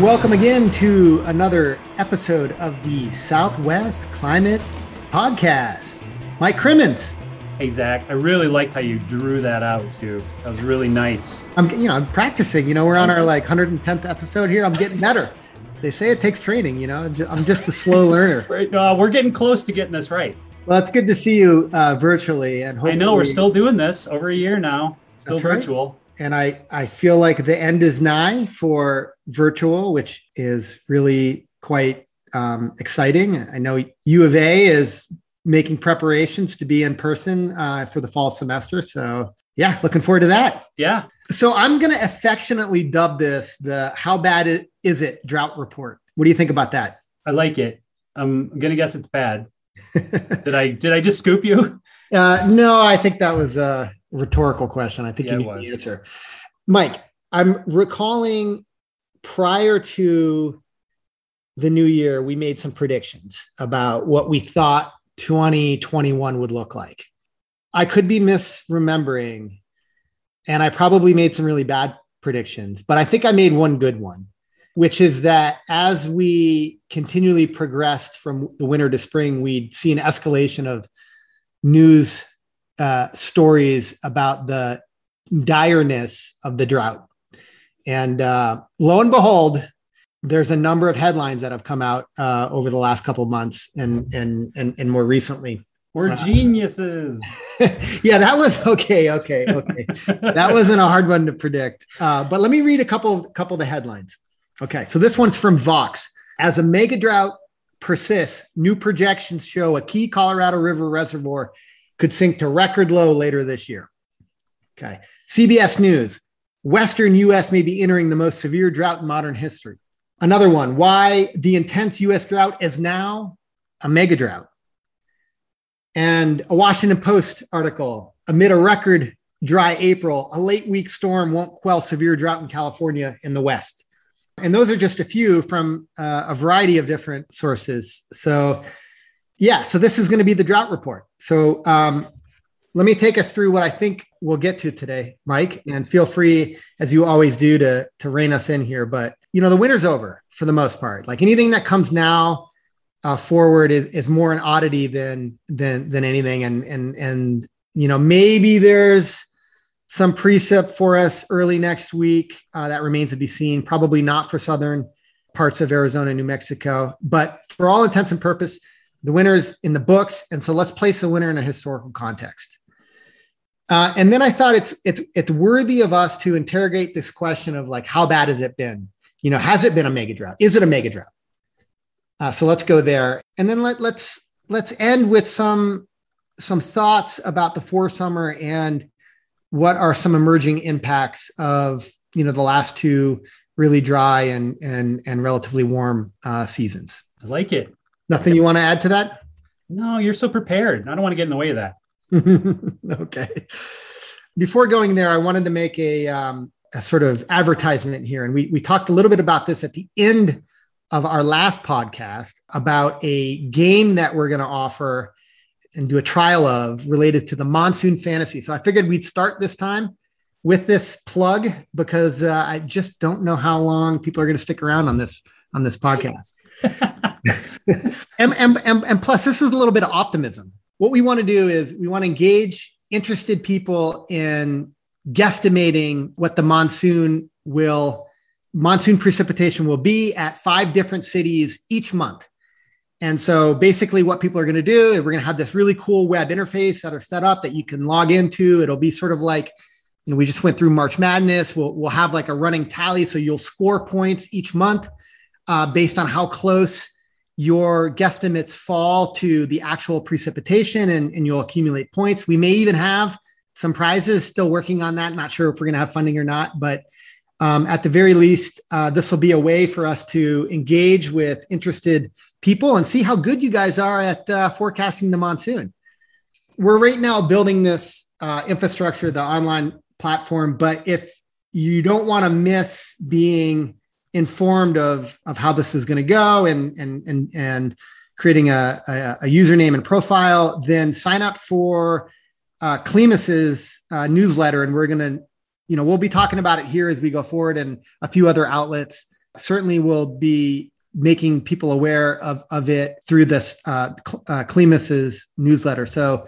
Welcome again to another episode of the Southwest Climate Podcast. Mike Crimmins. Hey Zach, I really liked how you drew that out too. That was really nice. I'm, you know, I'm practicing. You know, we're on our like 110th episode here. I'm getting better. They say it takes training. You know, I'm just a slow learner. right, uh, we're getting close to getting this right. Well, it's good to see you uh, virtually, and I know we're still doing this over a year now, still virtual. Right and I, I feel like the end is nigh for virtual, which is really quite um, exciting. I know U of A is making preparations to be in person uh, for the fall semester. So, yeah, looking forward to that. Yeah. So, I'm going to affectionately dub this the How Bad Is It Drought Report. What do you think about that? I like it. I'm going to guess it's bad. did I did I just scoop you? Uh, no, I think that was uh, rhetorical question. I think yeah, you need the answer. Mike, I'm recalling prior to the new year, we made some predictions about what we thought 2021 would look like. I could be misremembering, and I probably made some really bad predictions, but I think I made one good one, which is that as we continually progressed from the winter to spring, we'd see an escalation of news uh, stories about the direness of the drought. And uh, lo and behold, there's a number of headlines that have come out uh, over the last couple of months and and and, and more recently. We're uh, geniuses. yeah, that was okay. Okay, okay. that wasn't a hard one to predict. Uh, but let me read a couple couple of the headlines. Okay, so this one's from Vox. As a mega drought persists, new projections show a key Colorado River reservoir could sink to record low later this year. Okay. CBS News Western US may be entering the most severe drought in modern history. Another one why the intense US drought is now a mega drought. And a Washington Post article amid a record dry April, a late week storm won't quell severe drought in California in the West. And those are just a few from uh, a variety of different sources. So yeah, so this is going to be the drought report. So um, let me take us through what I think we'll get to today, Mike, and feel free, as you always do, to to rein us in here. But you know, the winter's over for the most part. Like anything that comes now uh, forward is, is more an oddity than than than anything. And and and you know, maybe there's some precip for us early next week. Uh, that remains to be seen. Probably not for southern parts of Arizona, New Mexico, but for all intents and purpose, the winner is in the books, and so let's place the winner in a historical context. Uh, and then I thought it's it's it's worthy of us to interrogate this question of like how bad has it been? You know, has it been a mega drought? Is it a mega drought? Uh, so let's go there, and then let let's let's end with some some thoughts about the foresummer and what are some emerging impacts of you know the last two really dry and and and relatively warm uh, seasons. I like it. Nothing you want to add to that? No, you're so prepared. I don't want to get in the way of that. okay. Before going there, I wanted to make a, um, a sort of advertisement here. And we, we talked a little bit about this at the end of our last podcast about a game that we're going to offer and do a trial of related to the monsoon fantasy. So I figured we'd start this time with this plug because uh, I just don't know how long people are going to stick around on this on this podcast. and, and, and, and plus, this is a little bit of optimism. What we want to do is we want to engage interested people in guesstimating what the monsoon will monsoon precipitation will be at five different cities each month. And so basically what people are going to do is we're going to have this really cool web interface that are set up that you can log into. It'll be sort of like, you know, we just went through March Madness. We'll, we'll have like a running tally. So you'll score points each month uh, based on how close your guesstimates fall to the actual precipitation and, and you'll accumulate points. We may even have some prizes, still working on that. Not sure if we're going to have funding or not, but um, at the very least, uh, this will be a way for us to engage with interested people and see how good you guys are at uh, forecasting the monsoon. We're right now building this uh, infrastructure, the online platform, but if you don't want to miss being informed of of how this is going to go and and and and creating a, a, a, username and profile, then sign up for uh, Climas's uh, newsletter, and we're going to, you know, we'll be talking about it here as we go forward, and a few other outlets Certainly will be making people aware of, of it through this uh, uh, Climas's newsletter. So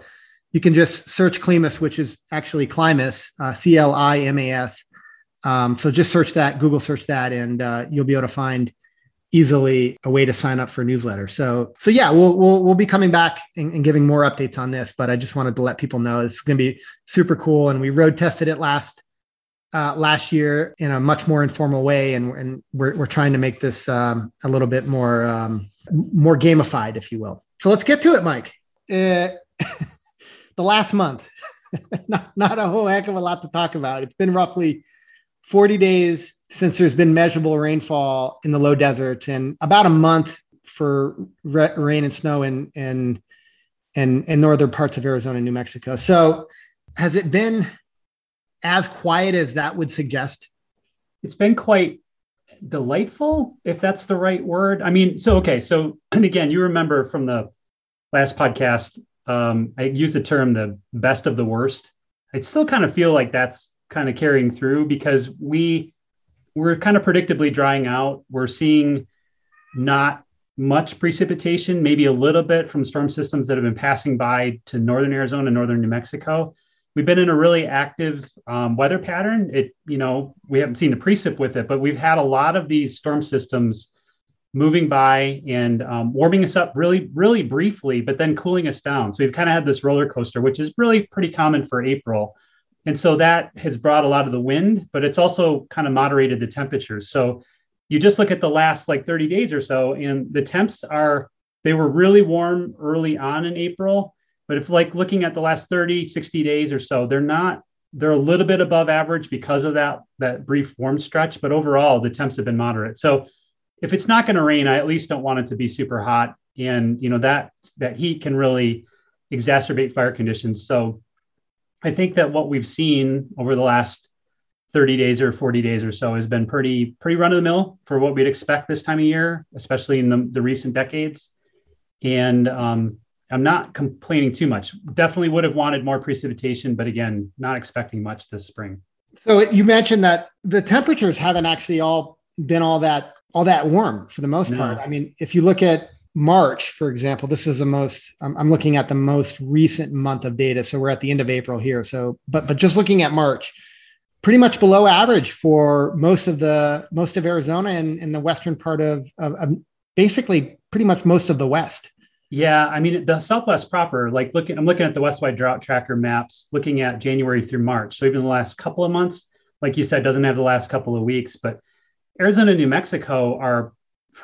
you can just search Climas, which is actually Climas, uh, C L I M A S. Um, so just search that, Google search that, and uh, you'll be able to find easily a way to sign up for a newsletter. So, so yeah, we'll we'll we'll be coming back and, and giving more updates on this. But I just wanted to let people know it's going to be super cool, and we road tested it last uh, last year in a much more informal way, and, and we're we're trying to make this um, a little bit more um, more gamified, if you will. So let's get to it, Mike. Uh, the last month, not not a whole heck of a lot to talk about. It's been roughly 40 days since there's been measurable rainfall in the low deserts and about a month for re- rain and snow in, in, in, in northern parts of Arizona and New Mexico. So has it been as quiet as that would suggest? It's been quite delightful, if that's the right word. I mean, so, okay. So, and again, you remember from the last podcast, um, I used the term the best of the worst. I still kind of feel like that's kind of carrying through because we we're kind of predictably drying out. We're seeing not much precipitation, maybe a little bit from storm systems that have been passing by to northern Arizona, and northern New Mexico. We've been in a really active um, weather pattern. It, you know, we haven't seen the precip with it, but we've had a lot of these storm systems moving by and um, warming us up really, really briefly, but then cooling us down. So we've kind of had this roller coaster, which is really pretty common for April. And so that has brought a lot of the wind, but it's also kind of moderated the temperatures. So you just look at the last like 30 days or so, and the temps are, they were really warm early on in April. But if like looking at the last 30, 60 days or so, they're not, they're a little bit above average because of that, that brief warm stretch. But overall, the temps have been moderate. So if it's not going to rain, I at least don't want it to be super hot. And you know, that that heat can really exacerbate fire conditions. So I think that what we've seen over the last 30 days or 40 days or so has been pretty pretty run of the mill for what we'd expect this time of year, especially in the, the recent decades. And um, I'm not complaining too much. Definitely would have wanted more precipitation, but again, not expecting much this spring. So you mentioned that the temperatures haven't actually all been all that all that warm for the most no. part. I mean, if you look at March, for example, this is the most, I'm, looking at the most recent month of data. So we're at the end of April here. So, but, but just looking at March, pretty much below average for most of the, most of Arizona and, and the Western part of, of, of basically pretty much most of the West. Yeah. I mean, the Southwest proper, like looking, I'm looking at the Westwide drought tracker maps, looking at January through March. So even the last couple of months, like you said, doesn't have the last couple of weeks, but Arizona, New Mexico are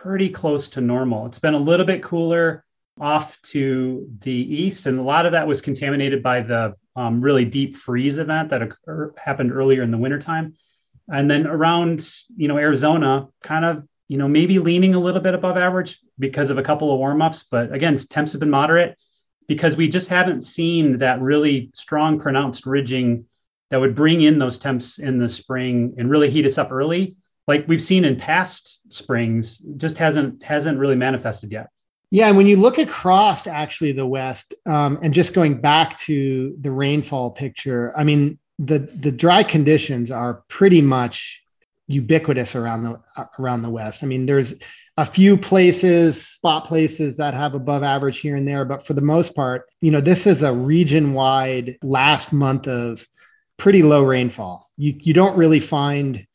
pretty close to normal. It's been a little bit cooler off to the east, and a lot of that was contaminated by the um, really deep freeze event that occur- happened earlier in the wintertime. And then around, you know, Arizona, kind of, you know, maybe leaning a little bit above average because of a couple of warm ups. But again, temps have been moderate because we just haven't seen that really strong, pronounced ridging that would bring in those temps in the spring and really heat us up early like we've seen in past springs just hasn't hasn't really manifested yet. Yeah and when you look across actually the west um, and just going back to the rainfall picture i mean the the dry conditions are pretty much ubiquitous around the around the west. I mean there's a few places spot places that have above average here and there but for the most part you know this is a region wide last month of pretty low rainfall. You you don't really find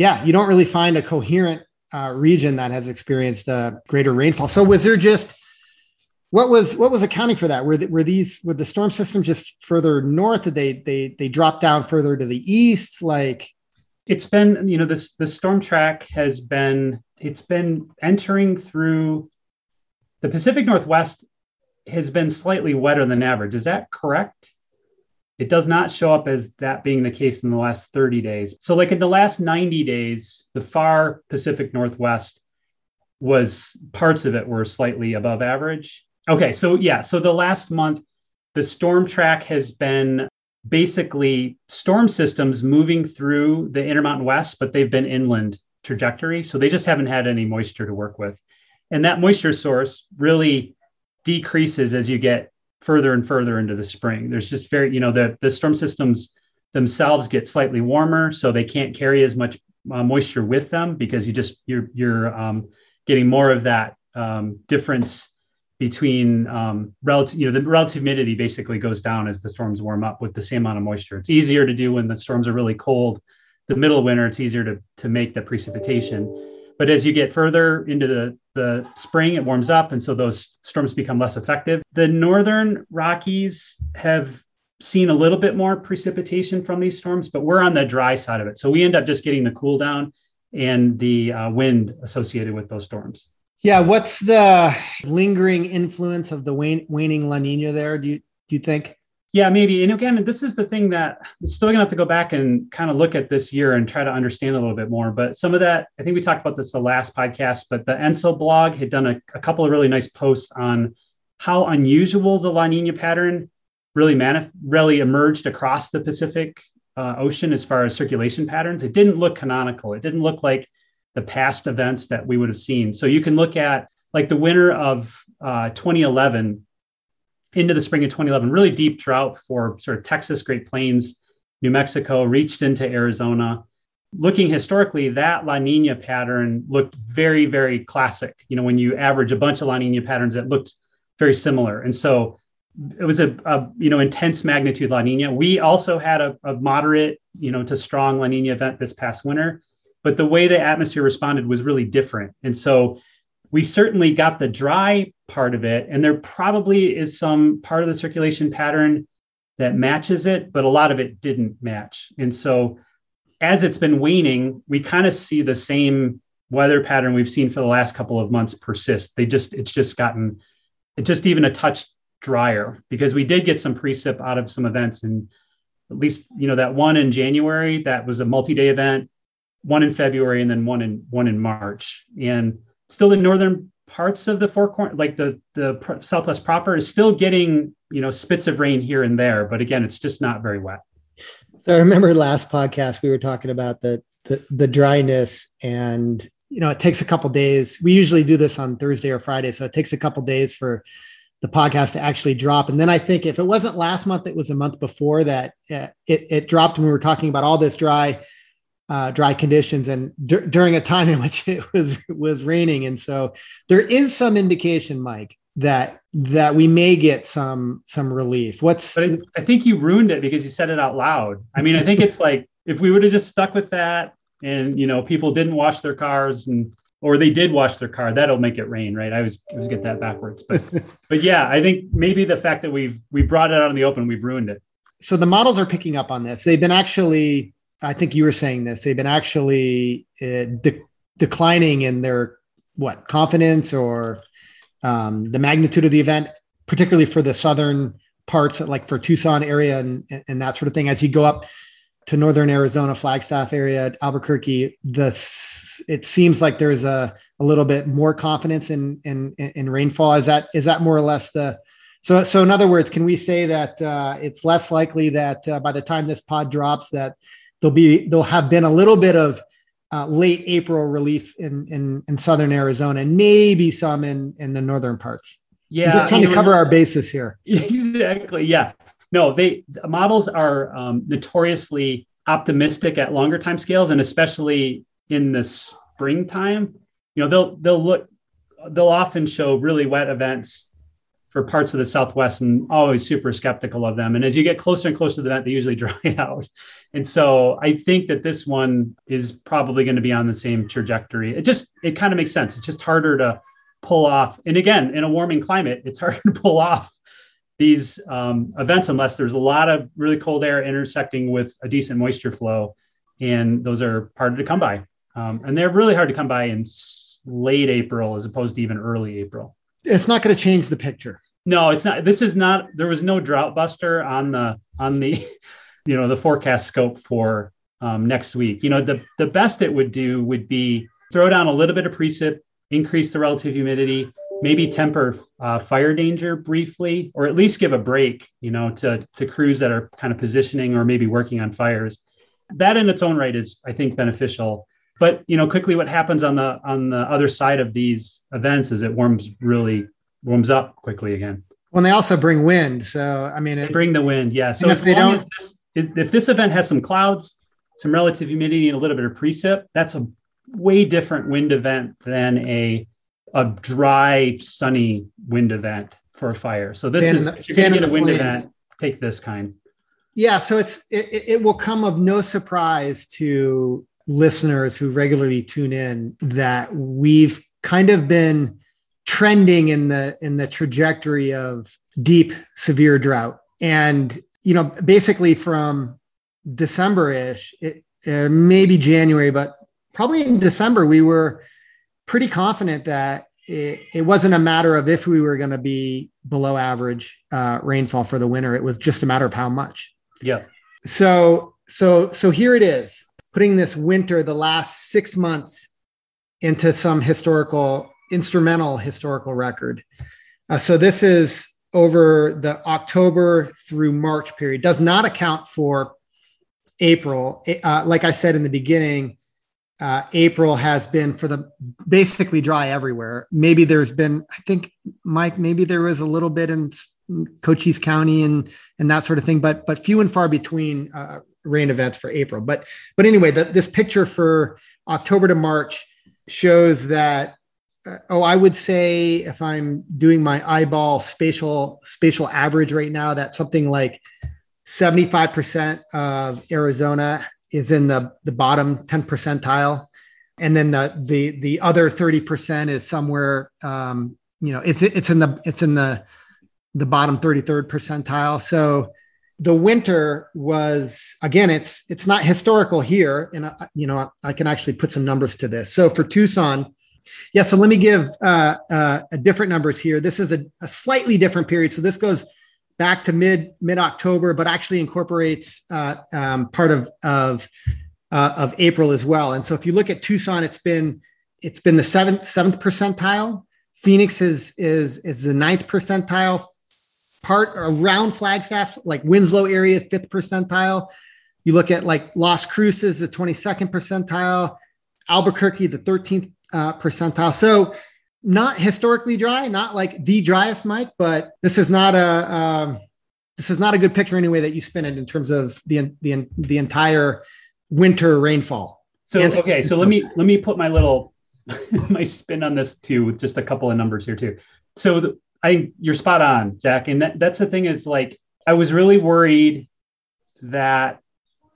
yeah, you don't really find a coherent uh, region that has experienced uh, greater rainfall. So was there just what was what was accounting for that? Were the, were these were the storm systems just further north? Did they they they drop down further to the east? Like it's been you know this the storm track has been it's been entering through the Pacific Northwest has been slightly wetter than average. Is that correct? It does not show up as that being the case in the last 30 days. So, like in the last 90 days, the far Pacific Northwest was parts of it were slightly above average. Okay, so yeah, so the last month, the storm track has been basically storm systems moving through the Intermountain West, but they've been inland trajectory. So they just haven't had any moisture to work with. And that moisture source really decreases as you get further and further into the spring. There's just very, you know, the, the storm systems themselves get slightly warmer, so they can't carry as much uh, moisture with them because you just you're you're um, getting more of that um, difference between um, relative, you know, the relative humidity basically goes down as the storms warm up with the same amount of moisture. It's easier to do when the storms are really cold. The middle of winter, it's easier to, to make the precipitation. But as you get further into the, the spring, it warms up. And so those storms become less effective. The northern Rockies have seen a little bit more precipitation from these storms, but we're on the dry side of it. So we end up just getting the cool down and the uh, wind associated with those storms. Yeah, what's the lingering influence of the waning La Nina there? Do you do you think? Yeah, maybe. And again, this is the thing that still gonna have to go back and kind of look at this year and try to understand a little bit more. But some of that, I think we talked about this the last podcast, but the ENSO blog had done a, a couple of really nice posts on how unusual the La Nina pattern really manif- really emerged across the Pacific uh, Ocean as far as circulation patterns. It didn't look canonical. It didn't look like the past events that we would have seen. So you can look at like the winter of uh, 2011 into the spring of 2011, really deep drought for sort of Texas, Great Plains, New Mexico, reached into Arizona. Looking historically, that La Nina pattern looked very, very classic. You know, when you average a bunch of La Nina patterns, it looked very similar. And so it was a, a you know intense magnitude La Nina. We also had a, a moderate, you know, to strong La Nina event this past winter but the way the atmosphere responded was really different. And so we certainly got the dry part of it, and there probably is some part of the circulation pattern that matches it, but a lot of it didn't match. And so as it's been waning, we kind of see the same weather pattern we've seen for the last couple of months persist. They just it's just gotten it just even a touch drier because we did get some precip out of some events and at least you know that one in January that was a multi-day event one in February and then one in one in March. And still the northern parts of the four corner, like the the Southwest proper, is still getting you know spits of rain here and there, but again, it's just not very wet. So I remember last podcast we were talking about the the, the dryness and you know it takes a couple days. We usually do this on Thursday or Friday, so it takes a couple days for the podcast to actually drop. And then I think if it wasn't last month, it was a month before that uh, it, it dropped when we were talking about all this dry uh, dry conditions and d- during a time in which it was was raining. And so there is some indication mike that that we may get some some relief. What's but I, I think you ruined it because you said it out loud. I mean i think it's like if we would have just stuck with that and you know people didn't wash their cars and or they did wash their car that'll make it rain right? I was I was get that backwards. But but yeah i think maybe the fact that we've we brought it out in the open we've ruined it. So the models are picking up on this. They've been actually I think you were saying this. They've been actually uh, de- declining in their what confidence or um, the magnitude of the event, particularly for the southern parts, like for Tucson area and and that sort of thing. As you go up to northern Arizona, Flagstaff area, Albuquerque, the it seems like there's a, a little bit more confidence in, in in rainfall. Is that is that more or less the so so in other words, can we say that uh, it's less likely that uh, by the time this pod drops that there'll be there'll have been a little bit of uh, late April relief in, in in southern Arizona and maybe some in in the northern parts. Yeah, I'm just trying to cover our bases here. Exactly. Yeah. No, they models are um, notoriously optimistic at longer time scales, and especially in the springtime. You know, they'll they'll look they'll often show really wet events for parts of the Southwest and always super skeptical of them. And as you get closer and closer to that, they usually dry out. And so I think that this one is probably going to be on the same trajectory. It just, it kind of makes sense. It's just harder to pull off. And again, in a warming climate, it's harder to pull off these um, events unless there's a lot of really cold air intersecting with a decent moisture flow. And those are harder to come by. Um, and they're really hard to come by in late April as opposed to even early April it's not going to change the picture. No, it's not. This is not. There was no drought buster on the on the, you know, the forecast scope for um, next week. You know, the the best it would do would be throw down a little bit of precip, increase the relative humidity, maybe temper uh, fire danger briefly, or at least give a break. You know, to to crews that are kind of positioning or maybe working on fires. That in its own right is, I think, beneficial but you know quickly what happens on the on the other side of these events is it warms really warms up quickly again well they also bring wind so i mean it, they bring the wind yeah so if they don't if this, if this event has some clouds some relative humidity and a little bit of precip, that's a way different wind event than a a dry, sunny wind event for a fire. So this fan is the, if you're going to get a wind flames. event, take this kind. Yeah, so it's it, it will come of no surprise to listeners who regularly tune in that we've kind of been trending in the in the trajectory of deep severe drought. And you know basically from december-ish it, uh, maybe january but probably in december we were pretty confident that it, it wasn't a matter of if we were going to be below average uh, rainfall for the winter. It was just a matter of how much. Yeah. So so so here it is putting this winter the last six months into some historical instrumental historical record. Uh, so this is over the October through March period. Does not account for April. Uh, like I said in the beginning, uh, April has been for the basically dry everywhere. Maybe there's been, I think, Mike, maybe there was a little bit in Cochise County and and that sort of thing, but but few and far between uh, rain events for April. But but anyway, the, this picture for October to March shows that uh, oh i would say if i'm doing my eyeball spatial spatial average right now that something like 75% of arizona is in the the bottom 10 percentile and then the the the other 30% is somewhere um you know it's it's in the it's in the the bottom 33rd percentile so the winter was again it's it's not historical here. And I, you know i can actually put some numbers to this. So for tucson yeah so let me give uh, uh, different numbers here. This is a, a, slightly different period. So this goes back to mid mid october but actually incorporates uh, um, part of of uh, of april as well. And so if you look at tucson it's been it's been the seventh seventh percentile. Phoenix is is is the ninth percentile part around Flagstaff, like Winslow area, fifth percentile. You look at like Las Cruces, the 22nd percentile, Albuquerque, the 13th uh, percentile. So not historically dry, not like the driest, Mike, but this is not a um, this is not a good picture anyway that you spin it in terms of the the the entire winter rainfall. So and- okay, so let me let me put my little my spin on this too with just a couple of numbers here too. So the, I think you're spot on, Zach. And that, that's the thing is like I was really worried that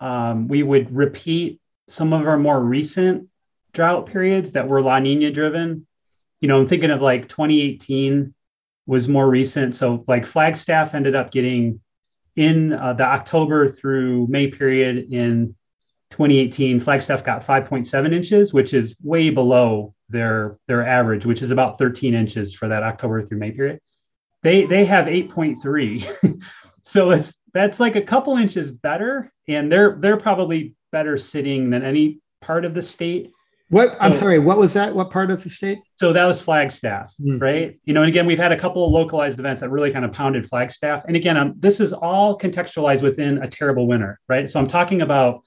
um, we would repeat some of our more recent drought periods that were La Nina driven. You know, I'm thinking of like 2018 was more recent. So like Flagstaff ended up getting in uh, the October through May period in 2018. Flagstaff got 5.7 inches, which is way below their their average, which is about 13 inches for that October through May period. They they have 8.3, so it's that's like a couple inches better, and they're they're probably better sitting than any part of the state. What I'm sorry, what was that? What part of the state? So that was Flagstaff, mm. right? You know, and again, we've had a couple of localized events that really kind of pounded Flagstaff. And again, um, this is all contextualized within a terrible winter, right? So I'm talking about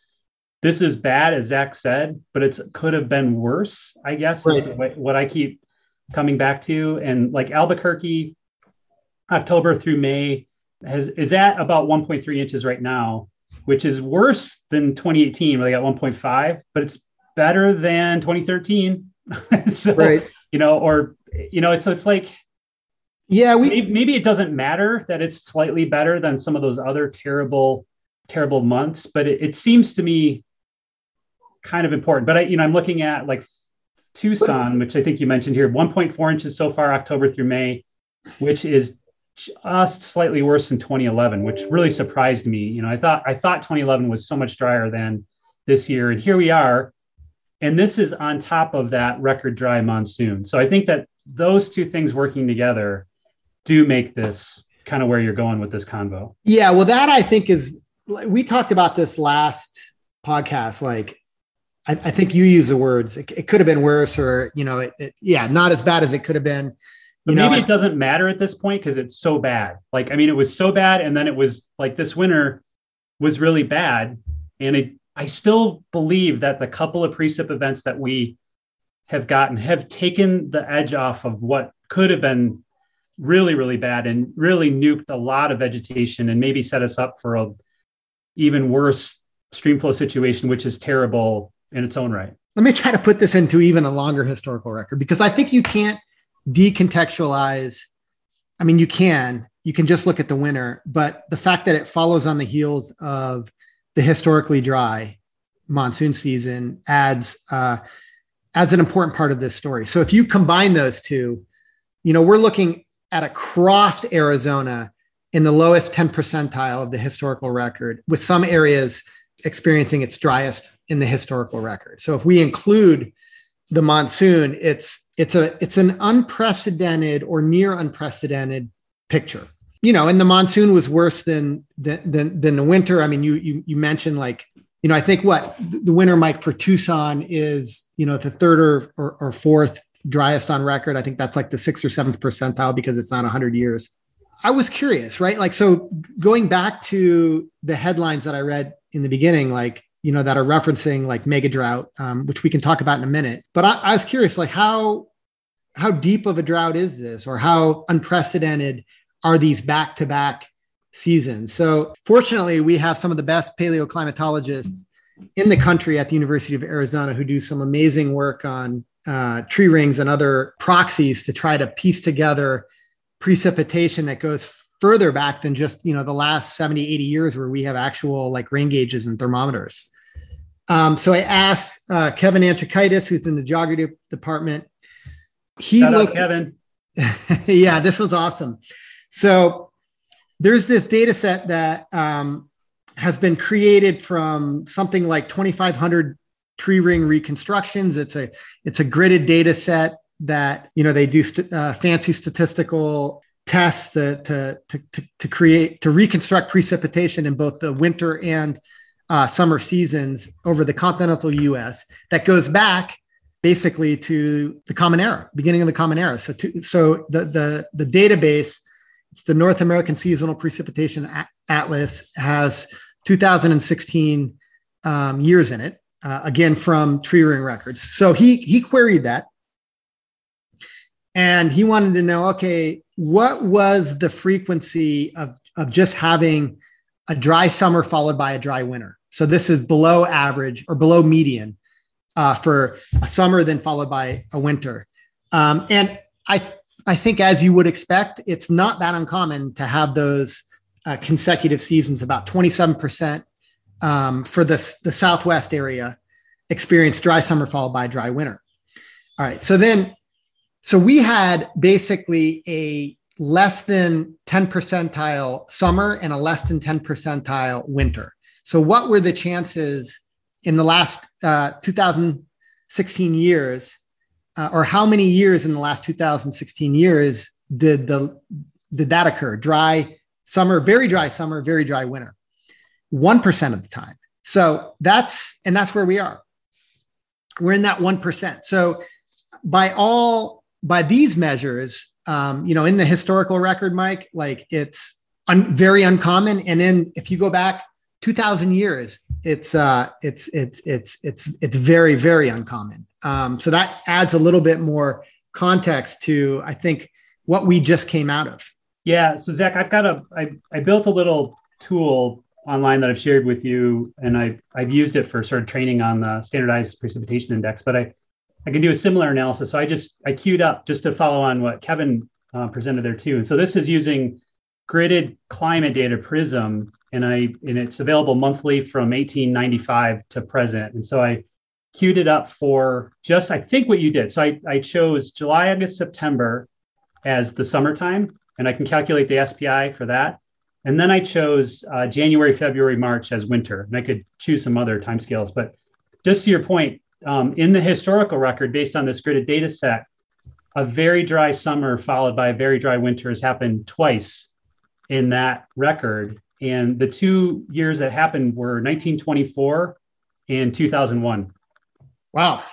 this is bad, as Zach said, but it could have been worse, I guess, right. what I keep coming back to. And like Albuquerque, October through May has is at about 1.3 inches right now, which is worse than 2018 where they got 1.5, but it's better than 2013. so, right. you know, or you know, it's so it's like yeah, we maybe, maybe it doesn't matter that it's slightly better than some of those other terrible terrible months, but it, it seems to me kind of important. But I, you know, I'm looking at like Tucson, which I think you mentioned here, 1.4 inches so far, October through May, which is just slightly worse than 2011, which really surprised me. You know, I thought I thought 2011 was so much drier than this year, and here we are. And this is on top of that record dry monsoon. So I think that those two things working together do make this kind of where you're going with this convo. Yeah, well, that I think is we talked about this last podcast. Like I, I think you use the words. It, it, could have been worse, or you know, it, it, yeah, not as bad as it could have been. But maybe know, it doesn't matter at this point because it's so bad. Like, I mean, it was so bad, and then it was like this winter was really bad, and it. I still believe that the couple of precip events that we have gotten have taken the edge off of what could have been really, really bad and really nuked a lot of vegetation and maybe set us up for a even worse stream flow situation, which is terrible in its own right. Let me try to put this into even a longer historical record because I think you can't decontextualize. I mean, you can, you can just look at the winter, but the fact that it follows on the heels of the historically dry monsoon season adds uh, adds an important part of this story. So if you combine those two, you know, we're looking at across Arizona in the lowest 10 percentile of the historical record, with some areas experiencing its driest in the historical record. So if we include the monsoon, it's it's a it's an unprecedented or near unprecedented picture. You know, and the monsoon was worse than than than, than the winter. I mean, you you you mentioned like you know, I think what the winter, Mike, for Tucson is, you know, the third or, or, or, fourth driest on record. I think that's like the sixth or seventh percentile because it's not 100 years. I was curious, right? Like, so going back to the headlines that I read in the beginning, like, you know, that are referencing like mega drought, um, which we can talk about in a minute. But I, I was curious, like, how how deep of a drought is this, or how unprecedented are these back to back seasons? So, fortunately, we have some of the best paleoclimatologists in the country at the University of Arizona who do some amazing work on uh, tree rings and other proxies to try to piece together precipitation that goes further back than just you know the last 70 80 years where we have actual like rain gauges and thermometers um, so i asked uh, kevin Anchukaitis, who's in the geography department. He Shout looked kevin. Yeah this was awesome. So there's this data set that um, has been created from something like 2500 tree ring reconstructions. It's a it's a gridded data set that you know they do st- uh, fancy statistical tests to, to, to, to, create to reconstruct precipitation in both the winter and uh, summer seasons over the continental us that goes back basically to the common era beginning of the common era. So to, so the, the the database it's the north american seasonal precipitation atlas has 2016 um, years in it uh, again from tree ring records. So he he queried that. And he wanted to know okay what was the frequency of, of just having a dry summer followed by a dry winter so this is below average or below median uh, for a summer then followed by a winter. Um, and i i think as you would expect it's not that uncommon to have those uh, consecutive seasons. About 27% um, for the, the southwest area experience dry summer followed by dry winter. All right. So then so we had basically a less than 10 percentile summer and a less than 10 percentile winter. So, what were the chances in the last uh, 2016 years, uh, or how many years in the last 2016 years did the did that occur? Dry summer, very dry summer, very dry winter. One percent of the time. So that's and that's where we are. We're in that one percent. So by all by these measures, um, you know, in the historical record, Mike, like it's un- very uncommon. And then if you go back 2,000 years, it's uh, it's it's it's it's it's very very uncommon. Um, so that adds a little bit more context to I think what we just came out of. Yeah. So Zach, I've got a I, I built a little tool online that I've shared with you, and I I've used it for sort of training on the standardized precipitation index. But I I can do a similar analysis. So I just I queued up just to follow on what Kevin uh, presented there too. And so this is using gridded climate data Prism, and I and it's available monthly from 1895 to present. And so I queued it up for just I think what you did. So I I chose July, August, September as the summertime, and I can calculate the SPI for that. And then I chose uh, January, February, March as winter, and I could choose some other timescales. But just to your point, um, in the historical record, based on this gridded data set, a very dry summer followed by a very dry winter has happened twice in that record. And the two years that happened were 1924 and 2001. Wow.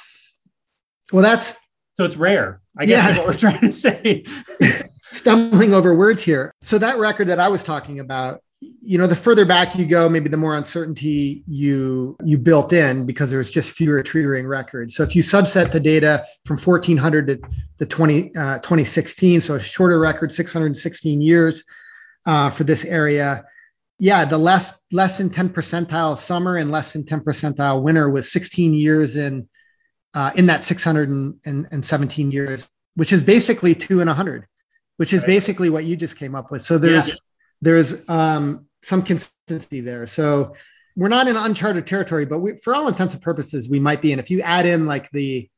Well, that's so it's rare. I guess yeah. what we're trying to say. Stumbling over words here. So that record that I was talking about you know the further back you go maybe the more uncertainty you you built in because there's just fewer tree ring records so if you subset the data from 1400 to the 20 uh, 2016 so a shorter record 616 years uh, for this area yeah, the less less than 10 percentile summer and less than 10 percentile winter was 16 years in uh, in that 617 years, which is basically two in a hundred, which is right. basically what you just came up with. So there's yeah. there's um, some consistency there. So we're not in uncharted territory, but we, for all intents and purposes, we might be. And if you add in like the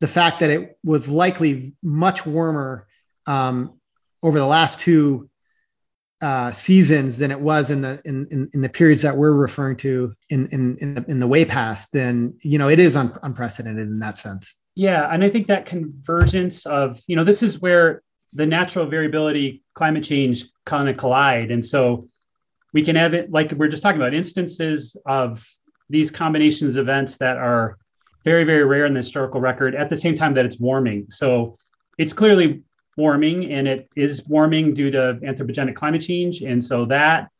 the fact that it was likely much warmer um, over the last two uh, seasons than it was in the in, in, in the periods that we're referring to in in in the, in the way past, then you know it is un- unprecedented in that sense. Yeah, and I think that convergence of you know this is where the natural variability, climate change kind of collide, and so we can have it like we're just talking about instances of these combinations of events that are very, very rare in the historical record at the same time that it's warming. So it's clearly warming and it is warming due to anthropogenic climate change. And so that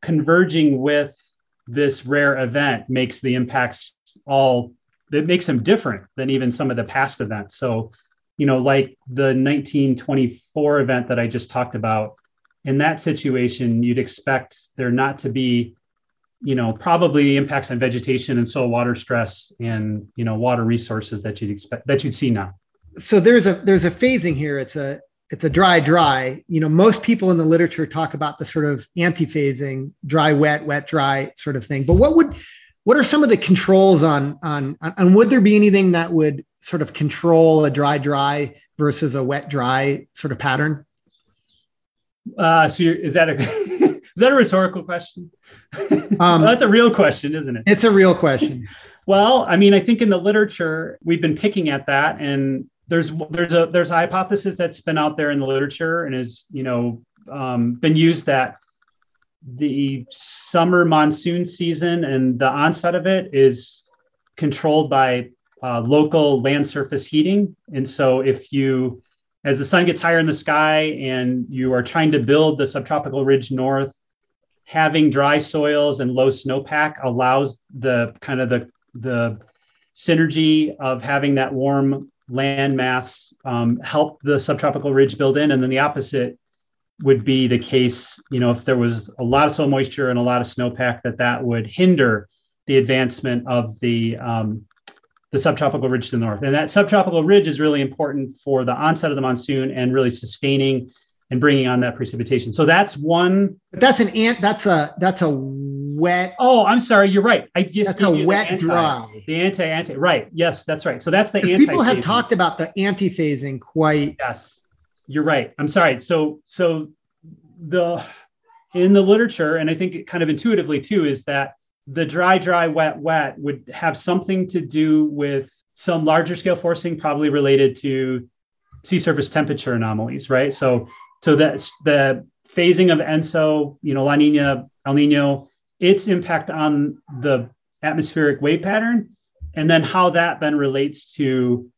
converging with this rare event makes the impacts all that makes them different than even some of the past events. So, you know, like the 1924 event that I just talked about, in that situation, you'd expect there not to be, you know, probably impacts on vegetation and soil water stress and you know water resources that you'd expect that you'd see now. So there's a there's a phasing here. It's a it's a dry dry. You know, most people in the literature talk about the sort of anti-phasing, dry wet wet dry sort of thing. But what would what are some of the controls on on on would there be anything that would sort of control a dry dry versus a wet dry sort of pattern? Uh, so is that a is that a rhetorical question? Um, well, that's a real question, isn't it? It's a real question. well, I mean, I think in the literature we've been picking at that, and there's there's a there's a hypothesis that's been out there in the literature and is you know um, been used that the summer monsoon season and the onset of it is controlled by uh, local land surface heating, and so if you as the sun gets higher in the sky and you are trying to build the subtropical ridge north, having dry soils and low snowpack allows the kind of the the synergy of having that warm land mass um, help the subtropical ridge build in, and then the opposite would be the case. You know, if there was a lot of soil moisture and a lot of snowpack, that that would hinder the advancement of the um, the subtropical ridge to the north. And that subtropical ridge is really important for the onset of the monsoon and really sustaining and bringing on that precipitation. So that's one. But that's an ant. That's a that's a wet. Oh, I'm sorry. You're right. I just that's a wet anti, dry. The anti anti. Right. Yes, that's right. So that's the anti. People have talked about the anti phasing quite. Yes, you're right. I'm sorry. So so the in the literature, and I think kind of intuitively too, is that the dry, dry, wet, wet would have something to do with some larger scale forcing, probably related to sea surface temperature anomalies, right? So, so that's the phasing of ENSO, you know, La Nina, El Nino, its impact on the atmospheric wave pattern, and then how that then relates to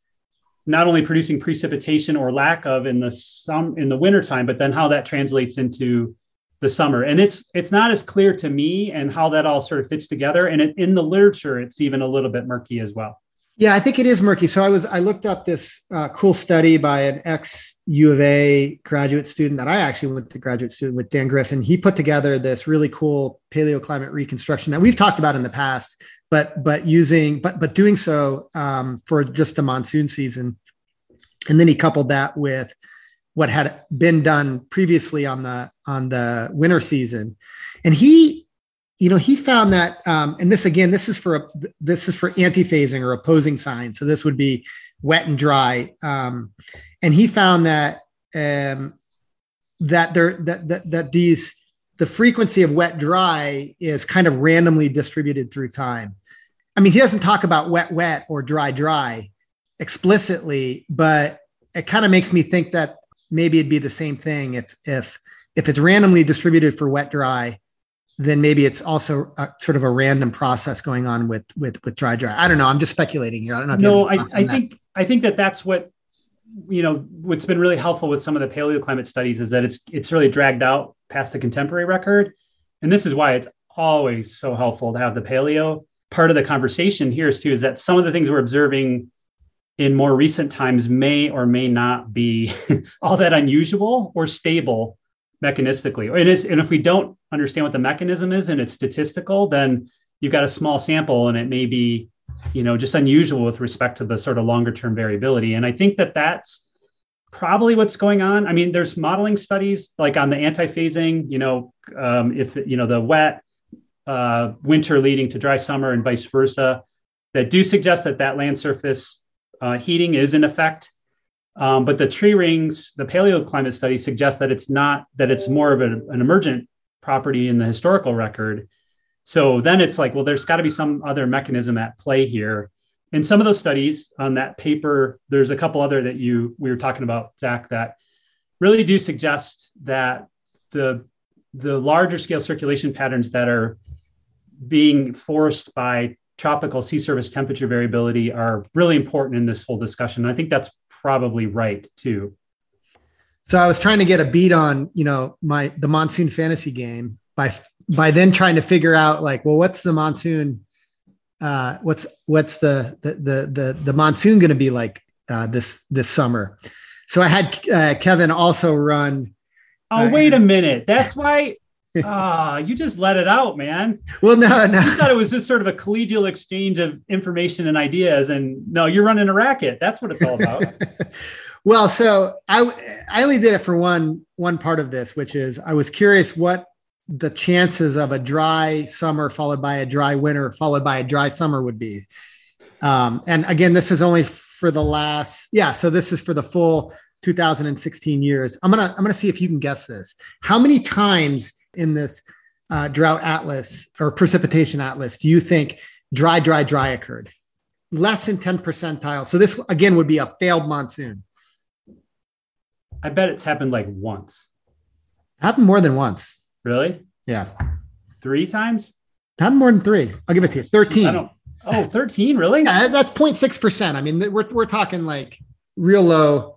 not only producing precipitation or lack of in the sum in the wintertime, but then how that translates into the summer. And it's it's not as clear to me and how that all sort of fits together. And it, in the literature it's even a little bit murky as well yeah i think it is murky. So i was i looked up this uh, cool study by an ex u of a graduate student that i actually went to graduate student with dan griffin. He put together this really cool paleoclimate reconstruction that we've talked about in the past but but using but but doing so um, for just the monsoon season. And then he coupled that with what had been done previously on the on the winter season. And he you know he found that um, and this again this is for a, this is for anti-phasing or opposing signs. So this would be wet and dry. Um, and he found that um, that there that, that that these the frequency of wet dry is kind of randomly distributed through time. I mean he doesn't talk about wet wet or dry dry explicitly but it kind of makes me think that maybe it'd be the same thing if if if it's randomly distributed for wet dry then maybe it's also a, sort of a random process going on with with with dry dry i don't know. I'm just speculating here. I don't know no i, I think i think that that's what you know what's been really helpful with some of the paleoclimate studies is that it's it's really dragged out past the contemporary record. And this is why it's always so helpful to have the paleo. Part of the conversation here is too is that some of the things we're observing in more recent times may or may not be all that unusual or stable mechanistically. And, and if we don't understand what the mechanism is and it's statistical, then you've got a small sample and it may be, you know, just unusual with respect to the sort of longer term variability. And I think that that's probably what's going on. I mean, there's modeling studies like on the anti-phasing, you know, um, if, you know, the wet uh, winter leading to dry summer and vice versa, that do suggest that that land surface uh, heating is in effect um, but the tree rings, the paleoclimate study suggests that it's not, that it's more of a, an emergent property in the historical record. So then it's like, well, there's got to be some other mechanism at play here. In some of those studies on that paper, there's a couple other that you we were talking about, Zach, that really do suggest that the the larger scale circulation patterns that are being forced by tropical sea surface temperature variability are really important in this whole discussion. I think that's probably right too. So I was trying to get a beat on, you know, my the monsoon fantasy game by by then trying to figure out like, well, what's the monsoon? Uh, what's what's the the the the, the monsoon going to be like uh, this this summer? So I had uh, Kevin also run. Oh, uh, wait a minute. That's why Ah, you just let it out, man. Well, no, no. You thought it was just sort of a collegial exchange of information and ideas, and no, you're running a racket. That's what it's all about. well, so I I only did it for one one part of this, which is I was curious what the chances of a dry summer followed by a dry winter followed by a dry summer would be. Um, and again, this is only for the last yeah. So this is for the full 2016 years. I'm gonna I'm gonna see if you can guess this. How many times in this uh, drought atlas or precipitation atlas do you think dry, dry, dry occurred? Less than 10 percentile. So this again would be a failed monsoon. I bet it's happened like once. Happened more than once. Really? Yeah. Three times? Happened more than three. I'll give it to you. 13. I don't, oh, 13, really? Yeah, that's 0.6%. I mean, we're, we're talking like real low,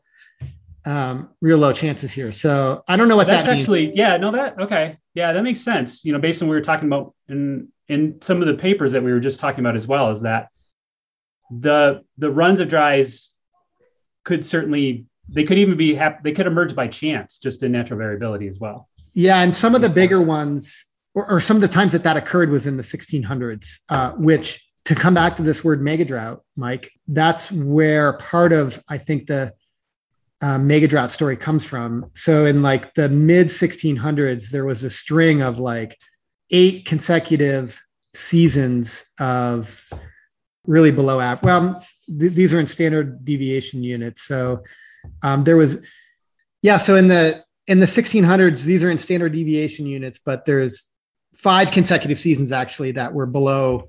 um, real low chances here. So I don't know what that's that actually, yeah, no, that, okay. Yeah, that makes sense. You know, based on what we were talking about in in some of the papers that we were just talking about as well, is that the the runs of dries could certainly they could even be hap- they could emerge by chance, just in natural variability as well. Yeah, and some of the bigger ones, or, or some of the times that that occurred was in the 1600s, uh, which to come back to this word mega drought, Mike, that's where part of I think the uh, mega drought story comes from. So in like the mid 1600s, there was a string of like eight consecutive seasons of really below average. Well, th- these are in standard deviation units. So um, there was, yeah. So in the in the 1600s, these are in standard deviation units, but there's five consecutive seasons actually that were below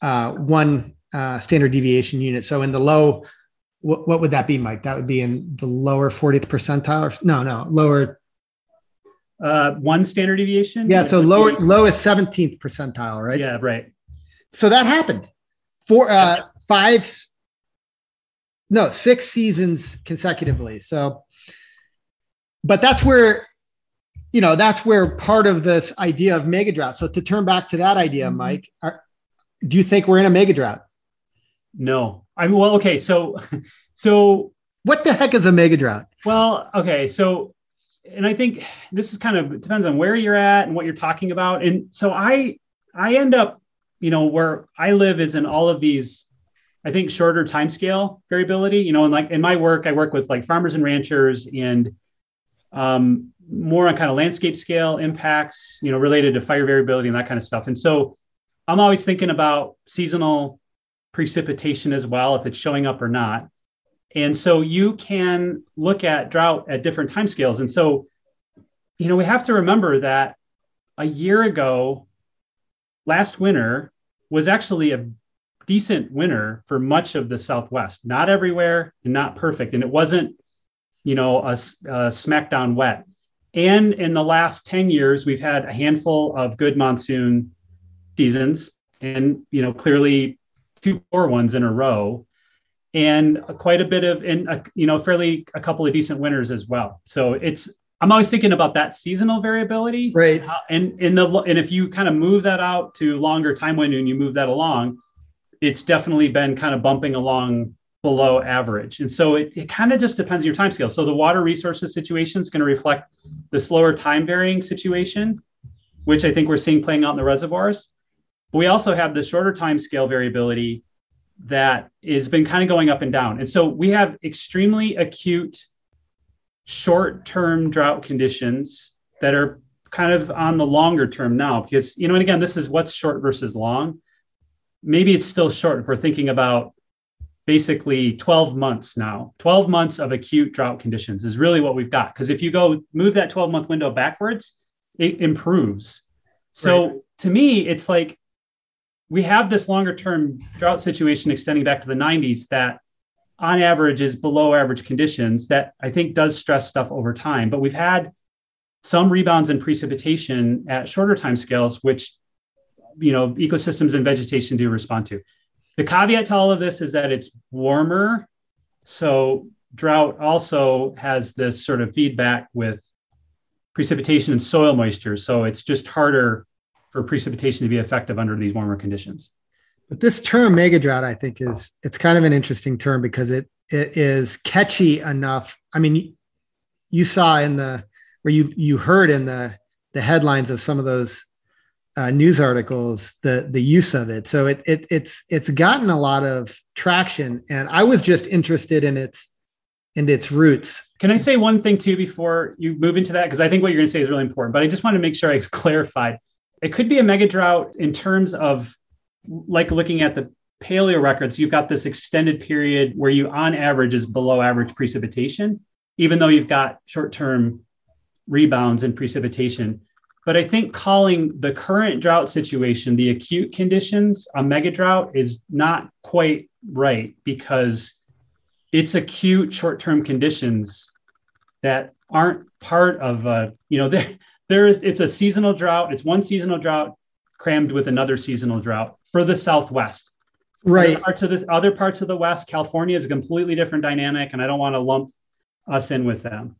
uh, one uh, standard deviation unit. So in the low what, what would that be, Mike? That would be in the lower 40th percentile or no, no, lower. Uh, one standard deviation. Yeah. So lower, lowest 17th percentile, right? Yeah. Right. So that happened for uh, five, no, six seasons consecutively. So, but that's where, you know, that's where part of this idea of mega drought. So to turn back to that idea, mm-hmm. Mike, are, do you think we're in a mega drought? No, I mean, well, okay, so, so what the heck is a mega drought? Well, okay, so, and I think this is kind of depends on where you're at and what you're talking about, and so I, I end up, you know, where I live is in all of these, I think shorter time scale variability. You know, and like in my work, I work with like farmers and ranchers and um, more on kind of landscape scale impacts, you know, related to fire variability and that kind of stuff. And so I'm always thinking about seasonal precipitation as well, if it's showing up or not. And so you can look at drought at different timescales. And so, you know, we have to remember that a year ago, last winter was actually a decent winter for much of the Southwest. Not everywhere and not perfect. And it wasn't, you know, a, a smackdown wet. And in the last 10 years, we've had a handful of good monsoon seasons. And, you know, clearly two poor ones in a row and quite a bit of and a, you know fairly a couple of decent winners as well. So it's i'm always thinking about that seasonal variability. Right. Uh, and in the and if you kind of move that out to longer time window and you move that along it's definitely been kind of bumping along below average. And so it, it kind of just depends on your time scale. So the water resources situation is going to reflect the slower time varying situation, which I think we're seeing playing out in the reservoirs. But we also have the shorter time scale variability that has been kind of going up and down. And so we have extremely acute short term drought conditions that are kind of on the longer term now because you know and again this is what's short versus long maybe it's still short if we're thinking about basically 12 months now 12 months of acute drought conditions is really what we've got because if you go move that 12 month window backwards it improves so right. to me it's like we have this longer term drought situation extending back to the 90s that on average is below average conditions that I think does stress stuff over time. But we've had some rebounds in precipitation at shorter time scales, which you know ecosystems and vegetation do respond to. The caveat to all of this is that it's warmer, so drought also has this sort of feedback with precipitation and soil moisture. So it's just harder for precipitation to be effective under these warmer conditions. But this term mega drought, I think, is it's kind of an interesting term because it it is catchy enough. I mean, you saw in the or you you heard in the the headlines of some of those uh, news articles the the use of it. So it it it's it's gotten a lot of traction, and I was just interested in its in its roots. Can I say one thing too before you move into that? Because I think what you're going to say is really important. But I just want to make sure I clarified. It could be a mega drought in terms of like looking at the paleo records, you've got this extended period where you, on average, is below average precipitation, even though you've got short term rebounds in precipitation. But I think calling the current drought situation, the acute conditions, a mega drought is not quite right because it's acute short term conditions that aren't part of a, you know, there, there is, it's a seasonal drought. It's one seasonal drought crammed with another seasonal drought for the Southwest. Right. Other parts of the other parts of the West, California is a completely different dynamic, and I don't want to lump us in with them.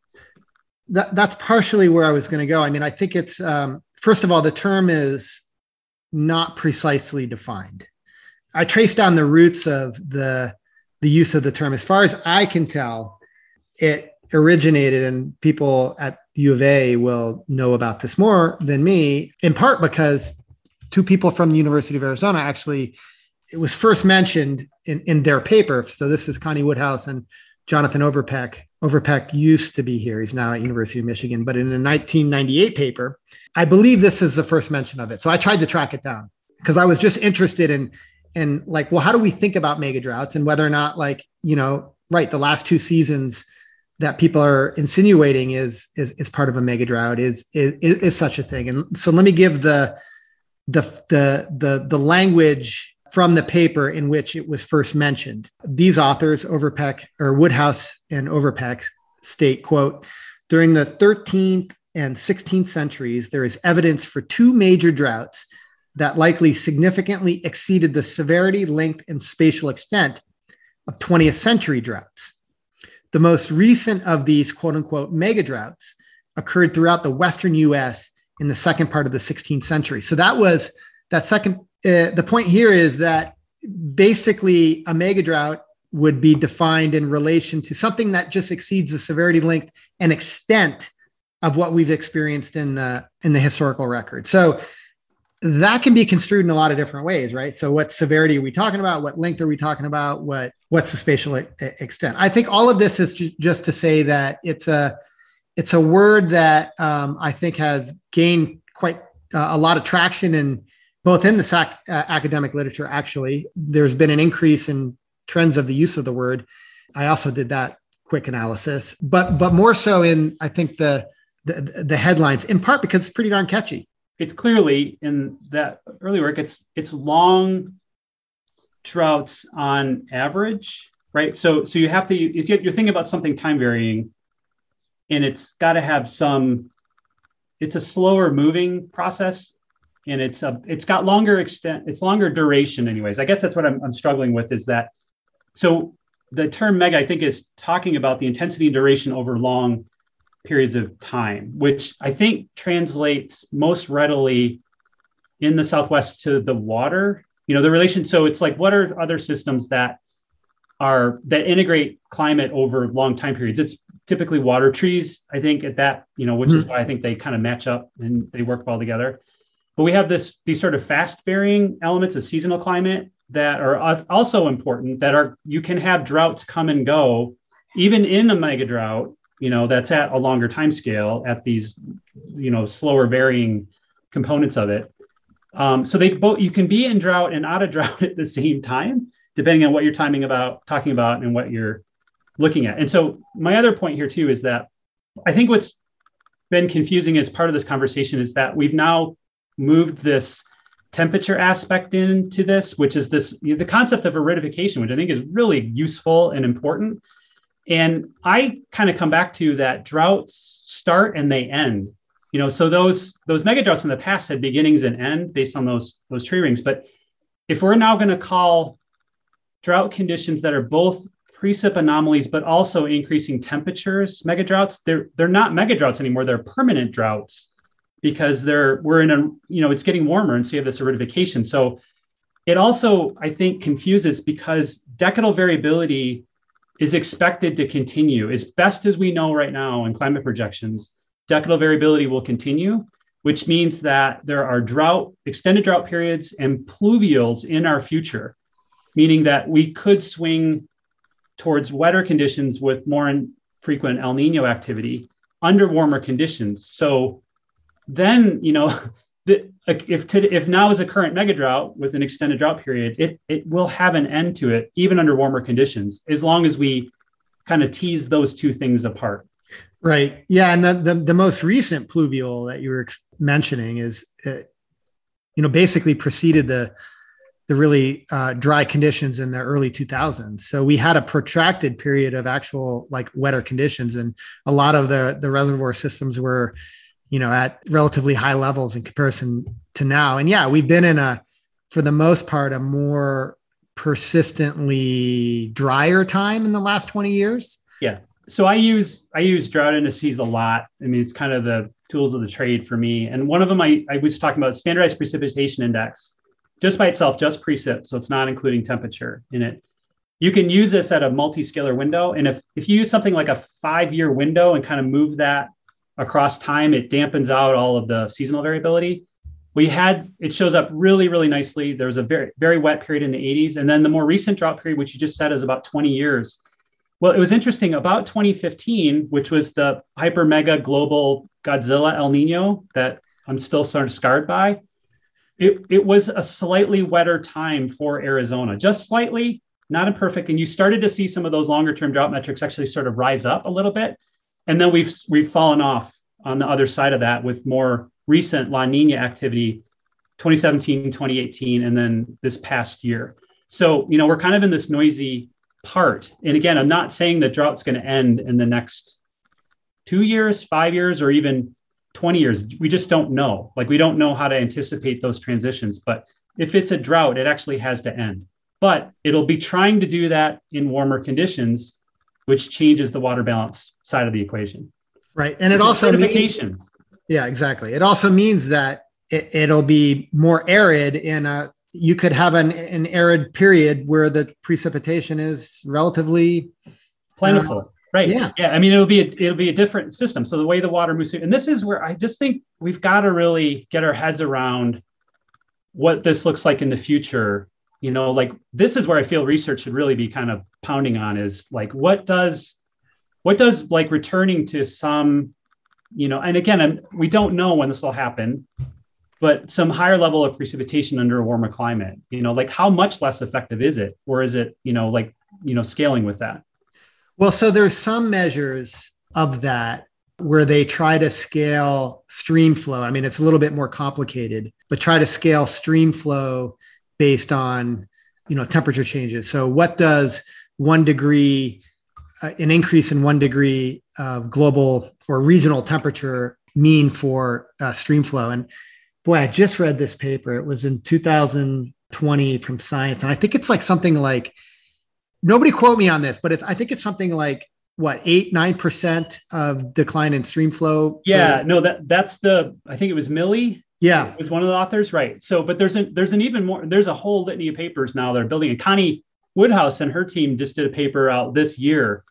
That, that's partially where I was going to go. I mean, I think it's um, first of all, the term is not precisely defined. I traced down the roots of the the use of the term. As far as I can tell, it originated, and people at U of A will know about this more than me, in part because two people from the University of Arizona actually it was first mentioned in, in their paper. So this is Connie Woodhouse and Jonathan Overpeck. Overpeck used to be here. He's now at University of Michigan, but in a 1998 paper, I believe this is the first mention of it. So I tried to track it down because I was just interested in in like, well, how do we think about mega droughts and whether or not like, you know, right, the last two seasons that people are insinuating is is, is part of a mega drought is, is is such a thing. And so let me give the the the the the language from the paper in which it was first mentioned. These authors, Overpeck or Woodhouse and Overpeck, state quote during the 13th and 16th centuries, there is evidence for two major droughts that likely significantly exceeded the severity, length, and spatial extent of 20th century droughts. The most recent of these quote unquote mega droughts occurred throughout the Western US in the second part of the 16th century. So that was that second. Uh, the point here is that basically a mega drought would be defined in relation to something that just exceeds the severity, length, and extent of what we've experienced in the in the historical record. So that can be construed in a lot of different ways, right? So what severity are we talking about? What length are we talking about? What what's the spatial extent? I think all of this is just to say that it's a it's a word that um, I think has gained quite uh, a lot of traction in both in the sac- uh, academic literature. Actually, there's been an increase in trends of the use of the word. I also did that quick analysis, but but more so in I think the the, the headlines, in part because it's pretty darn catchy. It's clearly in that early work. It's it's long droughts on average, right? So so you have to you, you're thinking about something time varying and it's got to have some it's a slower moving process and it's a it's got longer extent it's longer duration anyways i guess that's what i'm, I'm struggling with is that so the term mega i think is talking about the intensity and duration over long periods of time which i think translates most readily in the southwest to the water you know the relation so it's like what are other systems that are that integrate climate over long time periods it's typically water trees. I think at that, you know, which mm-hmm. is why I think they kind of match up and they work well together. But we have this these sort of fast varying elements of seasonal climate that are also important. That are you can have droughts come and go, even in a mega drought. You know, that's at a longer time scale at these, you know, slower varying components of it. Um, so they both you can be in drought and out of drought at the same time, depending on what you're timing about talking about and what you're looking at. And so my other point here too is that I think what's been confusing as part of this conversation is that we've now moved this temperature aspect into this, which is this the concept of aridification, which I think is really useful and important. And I kind of come back to that droughts start and they end. You know, so those those mega droughts in the past had beginnings and end based on those those tree rings. But if we're now going to call drought conditions that are both precip anomalies, but also increasing temperatures, mega droughts. They're they're not mega droughts anymore. They're permanent droughts because they're we're in a you know it's getting warmer, and so you have this aridification. So it also I think confuses because decadal variability is expected to continue as best as we know right now in climate projections. Decadal variability will continue, which means that there are drought, extended drought periods, and pluvials in our future, meaning that we could swing towards wetter conditions with more frequent El Nino activity under warmer conditions. So then, you know, if to, if now is a current mega drought with an extended drought period, it it will have an end to it even under warmer conditions, as long as we kind of tease those two things apart. Right. Yeah, and the the, the most recent pluvial that you were mentioning is, uh, you know, basically preceded the the really uh, dry conditions in the early 2000s. So we had a protracted period of actual like wetter conditions, and a lot of the the reservoir systems were, you know, at relatively high levels in comparison to now. And yeah, we've been in a, for the most part, a more persistently drier time in the last 20 years. Yeah. So I use I use drought indices a lot. I mean, it's kind of the tools of the trade for me. And one of them I, I was talking about standardized precipitation index just by itself, just precip, so it's not including temperature in it. You can use this at a multi-scalar window. And if, if you use something like a five-year window and kind of move that across time, it dampens out all of the seasonal variability. We had, it shows up really, really nicely. There was a very, very wet period in the 80s. And then the more recent drought period, which you just said is about 20 years. Well, it was interesting about 2015, which was the hyper mega global Godzilla El Nino that I'm still sort of scarred by it, it was a slightly wetter time for Arizona, just slightly, not imperfect. And you started to see some of those longer term drought metrics actually sort of rise up a little bit. And then we've we've fallen off on the other side of that with more recent La Nina activity, 2017, 2018, and then this past year. So, you know, we're kind of in this noisy part. And again, I'm not saying the drought's going to end in the next two years, five years, or even 20 years we just don't know like we don't know how to anticipate those transitions but if it's a drought it actually has to end but it'll be trying to do that in warmer conditions which changes the water balance side of the equation right and it also means yeah exactly it also means that it, will be more arid in a you could have an, an arid period where the precipitation is relatively plentiful uh, Right. Yeah. Yeah. I mean, it'll be a, it'll be a different system. So the way the water moves, through, and this is where I just think we've got to really get our heads around what this looks like in the future. You know, like this is where I feel research should really be kind of pounding on is like what does what does like returning to some, you know, and again, we don't know when this will happen, but some higher level of precipitation under a warmer climate. You know, like how much less effective is it, or is it, you know, like you know, scaling with that? Well, so there's some measures of that where they try to scale stream flow. I mean, it's a little bit more complicated, but try to scale stream flow based on, you know, temperature changes. So what does one degree, uh, an increase in one degree of global or regional temperature mean for uh, stream flow? And boy, I just read this paper. It was in 2020 from Science. And I think it's like something like nobody quote me on this, but I think it's something like what eight nine percent of decline in stream flow. Yeah, for- no, that that's the I think it was Milly. Yeah, was one of the authors, right? So, but there's an there's an even more there's a whole litany of papers now that are building. And Connie Woodhouse and her team just did a paper out this year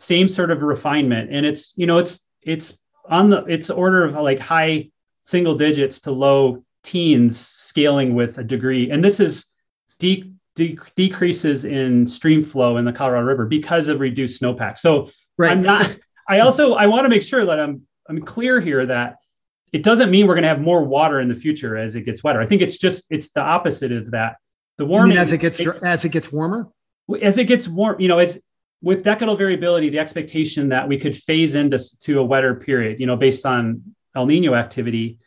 same sort of refinement, and it's you know it's it's on the it's order of like high single digits to low teens scaling with a degree, and this is de- de- decreases in stream flow in the Colorado River because of reduced snowpack. So right. I'm not. I also I want to make sure that I'm I'm clear here that it doesn't mean we're going to have more water in the future as it gets wetter. I think it's just it's the opposite of that. The warming as it gets it, as it gets warmer. As it gets warm, you know, as with decadal variability, the expectation that we could phase into to a wetter period, you know, based on El Nino activity,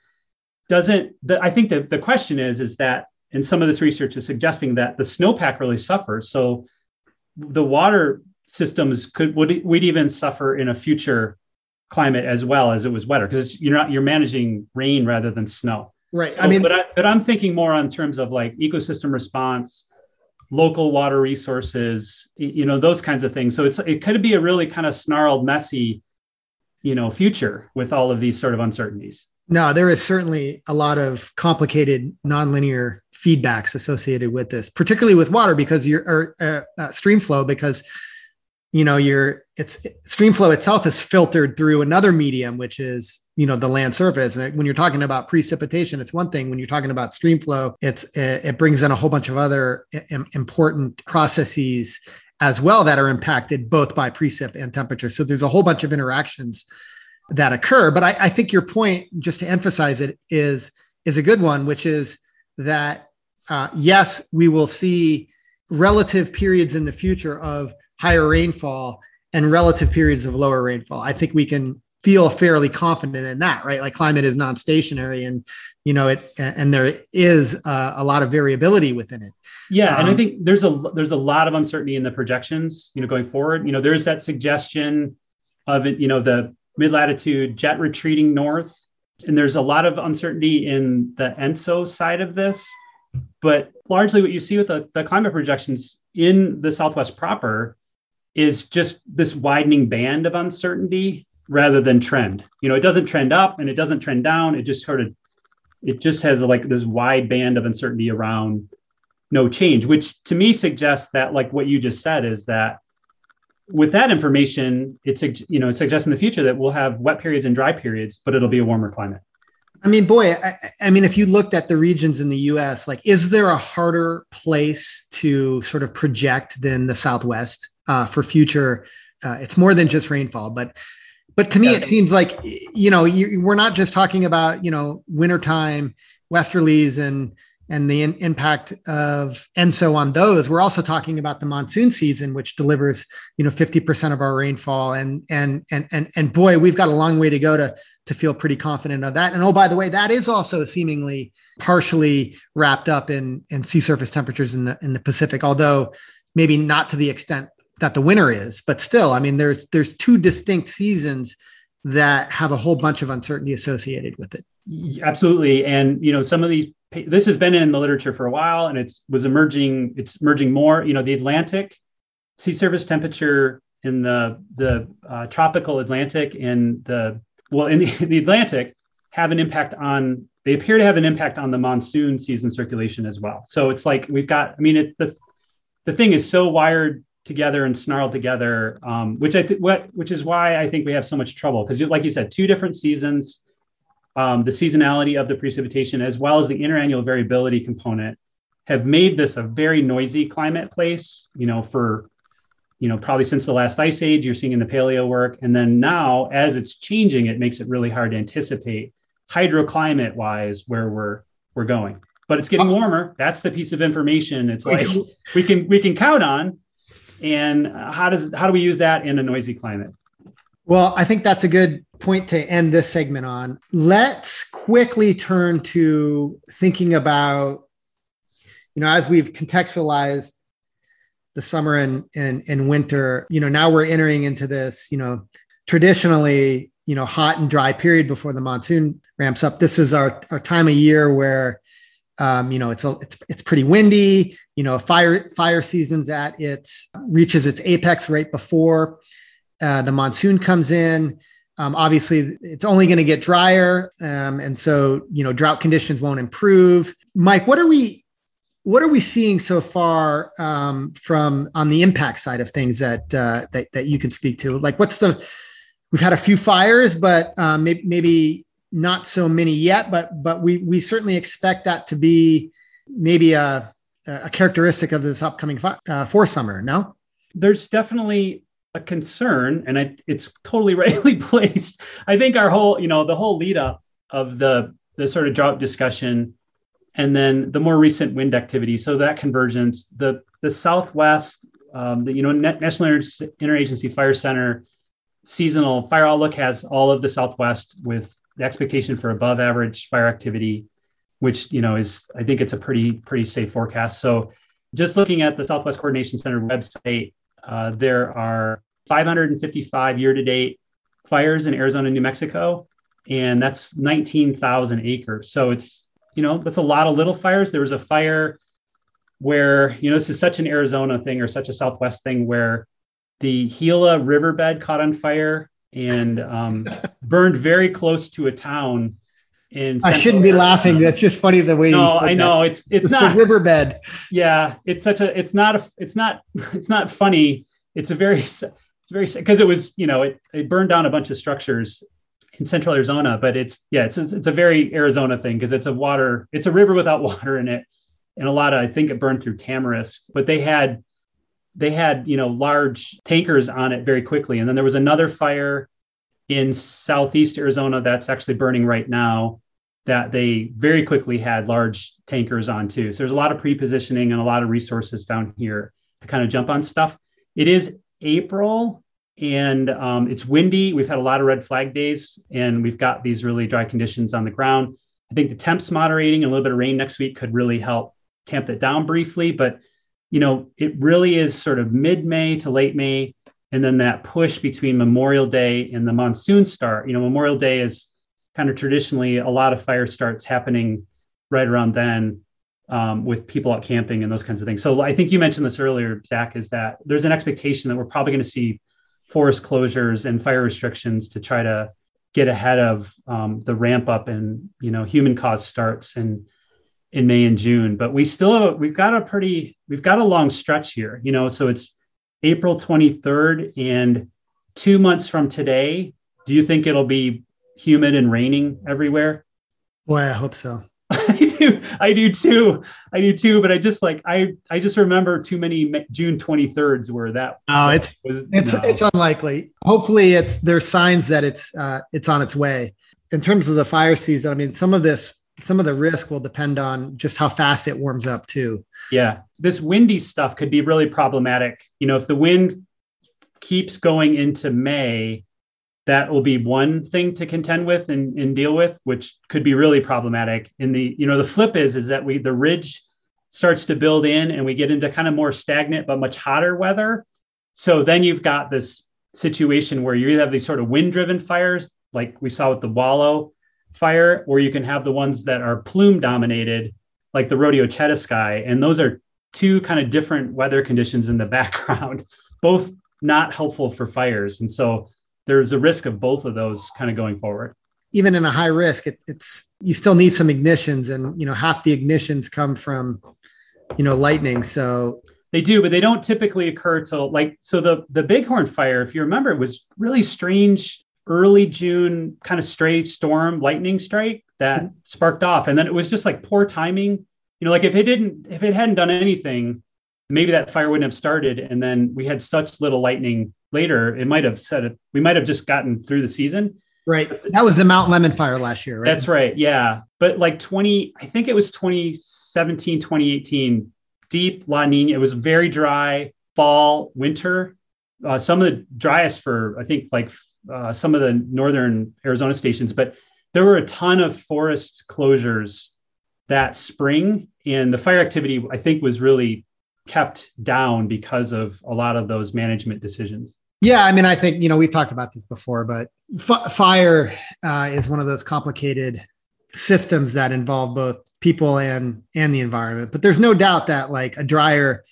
doesn't. The, I think that the question is is that, and some of this research is suggesting that the snowpack really suffers. So the water systems could would we'd even suffer in a future climate as well as it was wetter because you're not you're managing rain rather than snow. Right. So, I mean, but I, but I'm thinking more on terms of like ecosystem response, local water resources, you know, those kinds of things. So it's it could be a really kind of snarled, messy, you know, future with all of these sort of uncertainties. No, there is certainly a lot of complicated nonlinear feedbacks associated with this, particularly with water because you're or uh, uh, stream flow because you know your it's stream flow itself is filtered through another medium which is you know the land surface. And when you're talking about precipitation it's one thing. When you're talking about stream flow it's it brings in a whole bunch of other important processes as well that are impacted both by precip and temperature. So there's a whole bunch of interactions that occur. But I, I think your point just to emphasize it is is a good one which is that uh, yes we will see relative periods in the future of higher rainfall and relative periods of lower rainfall. I think we can feel fairly confident in that, right? Like climate is non-stationary, and you know it, and there is uh, a lot of variability within it. Yeah, um, and I um, think there's a there's a lot of uncertainty in the projections, you know, going forward. You know, there's that suggestion of it, you know, the mid-latitude jet retreating north, and there's a lot of uncertainty in the ENSO side of this. But largely, what you see with the, the climate projections in the Southwest proper is just this widening band of uncertainty rather than trend. You know, it doesn't trend up and it doesn't trend down. It just sort of it just has like this wide band of uncertainty around no change, which to me suggests that like what you just said is that with that information, it's you know it suggests in the future that we'll have wet periods and dry periods, but it'll be a warmer climate. I mean, boy, I, I, mean, if you looked at the regions in the US, like, is there a harder place to sort of project than the Southwest? Uh, for future. Uh, it's more than just rainfall, but but to me, yeah. it seems like you know you, we're not just talking about you know wintertime westerlies and and the in, impact of ENSO on those. We're also talking about the monsoon season, which delivers you know 50% of our rainfall, and and and and and boy, we've got a long way to go to to feel pretty confident of that. And oh, by the way, that is also seemingly partially wrapped up in in sea surface temperatures in the in the Pacific, although maybe not to the extent that the winner is but still i mean there's there's two distinct seasons that have a whole bunch of uncertainty associated with it. Absolutely. And you know some of these this has been in the literature for a while and it's was emerging it's emerging more you know the atlantic sea surface temperature in the the uh, tropical atlantic and the well in the, the atlantic have an impact on they appear to have an impact on the monsoon season circulation as well. So it's like we've got i mean it, the the thing is so wired together and snarled together, um, which I think what which is why I think we have so much trouble because, like you said, two different seasons, um, the seasonality of the precipitation as well as the interannual variability component have made this a very noisy climate place. You know, for you know probably since the last ice age, you're seeing in the paleo work, and then now as it's changing, it makes it really hard to anticipate hydroclimate wise where we're we're going. But it's getting warmer. That's the piece of information. It's like we can we can count on and how does how do we use that in a noisy climate? Well i think that's a good point to end this segment on. Let's quickly turn to thinking about you know as we've contextualized the summer and, and and winter you know now we're entering into this you know traditionally you know hot and dry period before the monsoon ramps up. This is our, our time of year where um, you know, it's a, it's it's pretty windy. You know, fire fire season's at its reaches its apex right before uh, the monsoon comes in. Um, obviously, it's only going to get drier, um, and so you know, drought conditions won't improve. Mike, what are we what are we seeing so far um, from on the impact side of things that, uh, that that you can speak to? Like, what's the we've had a few fires, but um, maybe, maybe not so many yet. But but we we certainly expect that to be maybe a a characteristic of this upcoming fi- uh, for summer. No, there's definitely a concern, and I, it's totally rightly placed. I think our whole you know the whole lead up of the the sort of drought discussion and then the more recent wind activity. So that convergence, the the Southwest, um, the you know National Interagency Fire Center seasonal fire outlook has all of the Southwest with the expectation for above average fire activity, which you know is I think it's a pretty pretty safe forecast. So just looking at the Southwest Coordination Center website, uh, there are 555 year to date fires in Arizona, New Mexico, and that's 19,000 acres. So it's you know, that's a lot of little fires. There was a fire where, you know, this is such an Arizona thing or such a Southwest thing where the Gila riverbed caught on fire and um, burned very close to a town. In I shouldn't be Arizona. laughing. That's just funny the way. No, I know that. it's it's, not riverbed. Yeah, it's such a. It's not a. It's not. It's not funny. It's a very. It's very because it was you know it, it burned down a bunch of structures in central Arizona, but it's yeah, it's it's, a very Arizona thing because it's a water, it's a river without water in it, and a lot of I think it burned through tamarisk, but they had they had you know large tankers on it very quickly, and then there was another fire in southeast Arizona that's actually burning right now that they very quickly had large tankers on too. So there's a lot of pre-positioning and a lot of resources down here to kind of jump on stuff. It is April and um, it's windy. We've had a lot of red flag days, and we've got these really dry conditions on the ground. I think the temps moderating and a little bit of rain next week could really help tamp that down briefly. But you know, it really is sort of mid-May to late May, and then that push between Memorial Day and the monsoon start. You know, Memorial Day is kind of traditionally a lot of fire starts happening right around then um, with people out camping and those kinds of things. So I think you mentioned this earlier, Zach, is that there's an expectation that we're probably going to see forest closures and fire restrictions to try to get ahead of um, the ramp up and you know human caused starts in in May and June. But we still have, we've got a pretty we've got a long stretch here. You know, so it's April 23rd and two months from today. Do you think it'll be humid and raining everywhere? Boy, I hope so. I do. I do too. I do too. But I just like I I just remember too many June 23rds where that. Oh, it's was, it's no. it's unlikely. Hopefully, it's there's signs that it's uh, it's on its way. In terms of the fire season, I mean, some of this some of the risk will depend on just how fast it warms up too. Yeah, this windy stuff could be really problematic. You know, if the wind keeps going into May, that will be one thing to contend with and, and deal with, which could be really problematic. In the, you know, the flip is is that we the ridge starts to build in and we get into kind of more stagnant but much hotter weather. So then you've got this situation where you have these sort of wind-driven fires, like we saw with the Wallow fire, or you can have the ones that are plume dominated, like the Rodeo Chediski. And those are two kind of different weather conditions in the background, both not helpful for fires. And so there's a risk of both of those kind of going forward even in a high risk it, it's you still need some ignitions and you know half the ignitions come from you know lightning so they do but they don't typically occur till like so the the bighorn fire if you remember it was really strange early june kind of stray storm lightning strike that mm-hmm. sparked off and then it was just like poor timing you know like if it didn't if it hadn't done anything maybe that fire wouldn't have started and then we had such little lightning later, it might have said it. We might have just gotten through the season. Right. That was the Mount Lemmon fire last year, right? That's right. Yeah. But like 20, I think it was 2017, 2018, deep La Nina. It was very dry fall, winter. Uh, some of the driest for, I think, like uh, some of the northern Arizona stations, but there were a ton of forest closures that spring. And the fire activity, I think, was really kept down because of a lot of those management decisions. Yeah, I mean, I think you know we've talked about this before, but f- fire uh, is one of those complicated systems that involve both people and and the environment. But there's no doubt that like a drier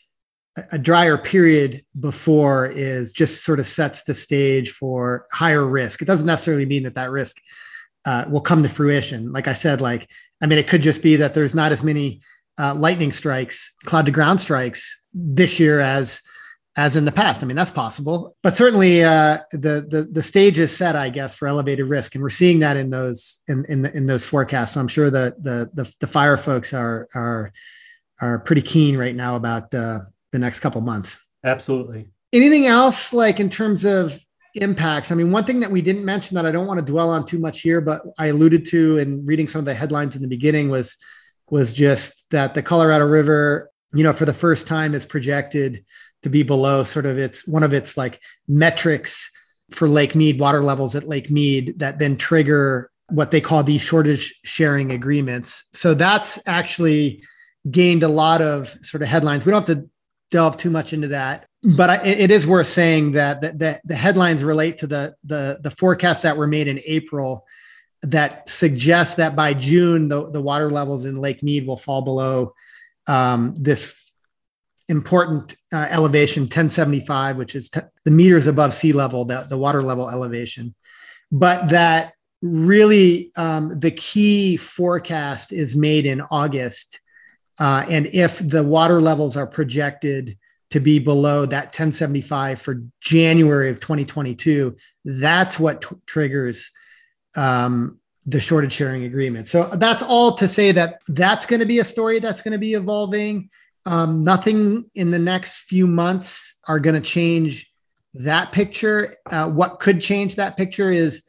a drier period before is just sort of sets the stage for higher risk. It doesn't necessarily mean that that risk uh, will come to fruition. Like I said, like I mean, it could just be that there's not as many uh, lightning strikes, cloud to ground strikes this year as as in the past. I mean, that's possible, but certainly uh, the the the stage is set, I guess, for elevated risk, and we're seeing that in those in in, the, in those forecasts. So I'm sure that the, the the fire folks are are are pretty keen right now about the the next couple months. Absolutely. Anything else, like in terms of impacts? I mean, one thing that we didn't mention that I don't want to dwell on too much here, but I alluded to in reading some of the headlines in the beginning was was just that the Colorado River, you know, for the first time is projected to be below sort of its one of its like metrics for Lake Mead water levels at Lake Mead that then trigger what they call these shortage sharing agreements. So that's actually gained a lot of sort of headlines. We don't have to delve too much into that, but I, it is worth saying that the, the, the headlines relate to the, the the forecasts that were made in April that suggest that by June the, the water levels in Lake Mead will fall below um, this important uh, elevation 1075 which is t- the meters above sea level that the water level elevation. But that really um, the key forecast is made in august uh, and if the water levels are projected to be below that 1075 for january of 2022 that's what t- triggers um, the shortage sharing agreement so that's all to say that that's going to be a story that's going to be evolving um, nothing in the next few months are going to change that picture. Uh, what could change that picture is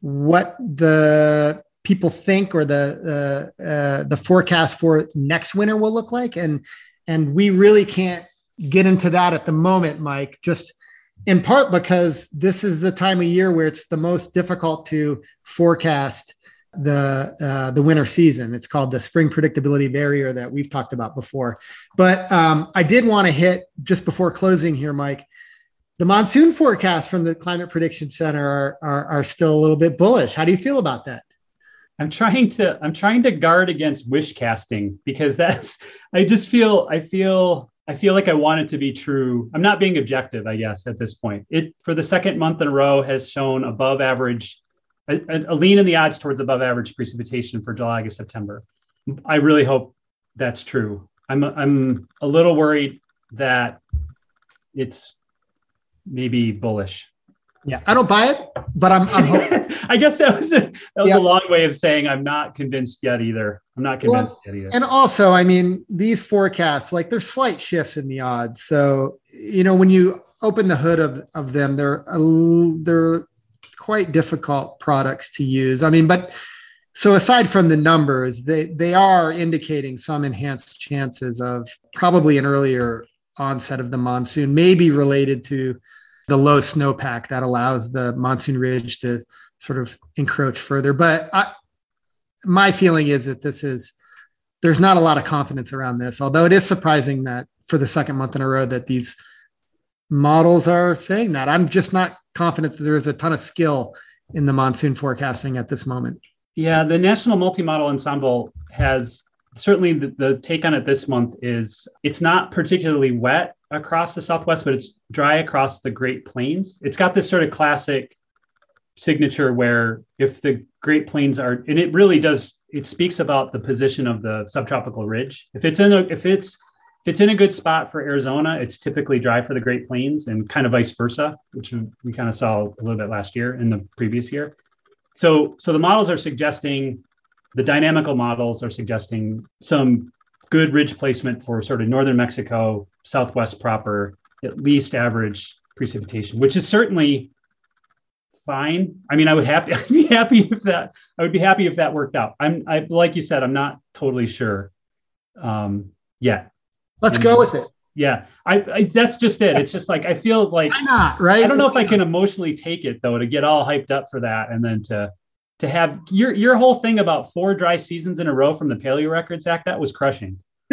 what the people think or the uh, uh, the forecast for next winter will look like, and and we really can't get into that at the moment, Mike. Just in part because this is the time of year where it's the most difficult to forecast the uh, the winter season. It's called the spring predictability barrier that we've talked about before. But um, I did want to hit just before closing here, Mike. The monsoon forecasts from the Climate Prediction Center are, are, are still a little bit bullish. How do you feel about that? I'm trying to I'm trying to guard against wish casting because that's I just feel I feel I feel like I want it to be true. I'm not being objective, I guess, at this point. It for the second month in a row has shown above average a, a lean in the odds towards above average precipitation for July, August, September. I really hope that's true. I'm I'm a little worried that it's maybe bullish. Yeah, I don't buy it, but I'm. I'm I guess that was a, that was yeah. a long way of saying I'm not convinced yet either. I'm not convinced well, yet either. And also, I mean, these forecasts, like there's slight shifts in the odds. So you know, when you open the hood of of them, they're a, they're quite difficult products to use. I mean, but so aside from the numbers, they they are indicating some enhanced chances of probably an earlier onset of the monsoon, maybe related to the low snowpack that allows the monsoon ridge to sort of encroach further. But I, my feeling is that this is there's not a lot of confidence around this, although it is surprising that for the second month in a row that these models are saying that. I'm just not confident that there's a ton of skill in the monsoon forecasting at this moment. Yeah, the National Multi-Model Ensemble has certainly the, the, take on it this month is it's not particularly wet across the Southwest, but it's dry across the Great Plains. It's got this sort of classic signature where if the Great Plains are, and it really does, it speaks about the position of the subtropical ridge. If it's in a, if it's if it's in a good spot for Arizona, it's typically dry for the Great Plains and kind of vice versa, which we kind of saw a little bit last year and the previous year. So, so the models are suggesting, the dynamical models are suggesting some good ridge placement for sort of northern Mexico, southwest proper, at least average precipitation, which is certainly fine. I mean, I would happy I'd be happy if that I would be happy if that worked out. I'm I like you said, I'm not totally sure um, yet. Let's go with it. Yeah, I, I, that's just it. It's just like I feel like why not, right? I don't know if I can emotionally take it though to get all hyped up for that and then to to have your your whole thing about four dry seasons in a row from the Paleo Records Act that was crushing.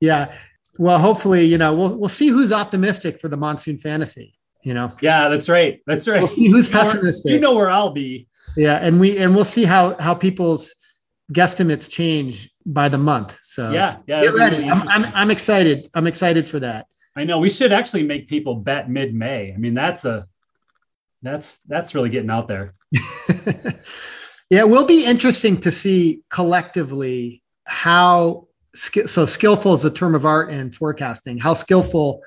yeah. Well, hopefully, you know, we'll we'll see who's optimistic for the monsoon fantasy. You know. Yeah, that's right. That's right. We'll see who's you pessimistic. Know where, you know where I'll be. Yeah, and we and we'll see how how people's guesstimates change by the month. So yeah, yeah, get ready. Really I'm, I'm, I'm excited. I'm excited for that. I know we should actually make people bet mid-May. I mean, that's a that's that's really getting out there. yeah, it will be interesting to see collectively how so skillful is a term of art in forecasting. How skillful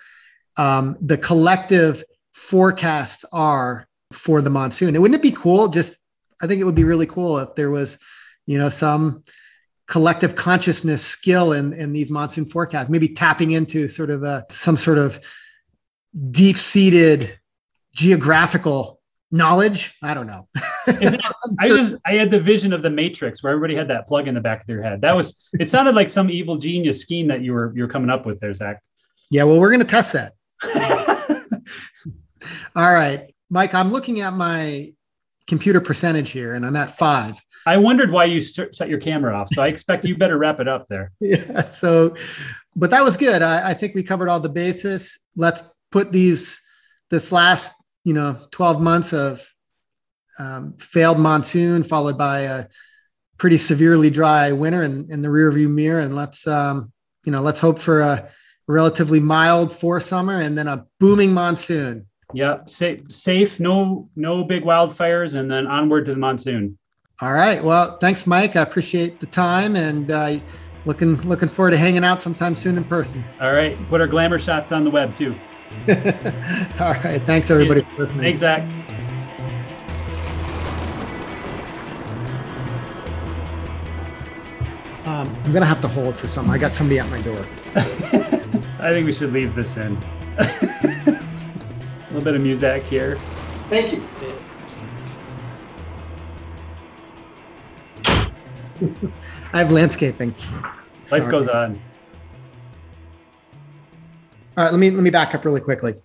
um, the collective forecasts are for the monsoon. And wouldn't it be cool? Just I think it would be really cool if there was, you know, some collective consciousness skill in in these monsoon forecasts. Maybe tapping into sort of a some sort of deep seated geographical knowledge. I don't know. I just I had the vision of the Matrix where everybody had that plug in the back of their head. That was it sounded like some evil genius scheme that you were you're coming up with there, Zach. Yeah, well, we're gonna test that. All right, Mike. I'm looking at my computer percentage here, and I'm at five. I wondered why you st- shut your camera off, so I expect you better wrap it up there. Yeah. So, but that was good. I, I think we covered all the bases. Let's put these this last you know 12 months of um, failed monsoon followed by a pretty severely dry winter in, in the rearview mirror. And let's um, you know let's hope for a relatively mild for summer and then a booming monsoon. Yeah safe safe no no big wildfires and then onward to the monsoon. All right. Well thanks mike. I appreciate the time and uh, looking looking forward to hanging out sometime soon in person. All right. Put our glamour shots on the web too All right. Thanks, everybody, for listening. Thanks, Zach. Um, I'm going to have to hold for something. I got somebody at my door. I think we should leave this in. A little bit of music here. Thank you. I have landscaping. Life Sorry. goes on. All right, let me let me back up really quickly.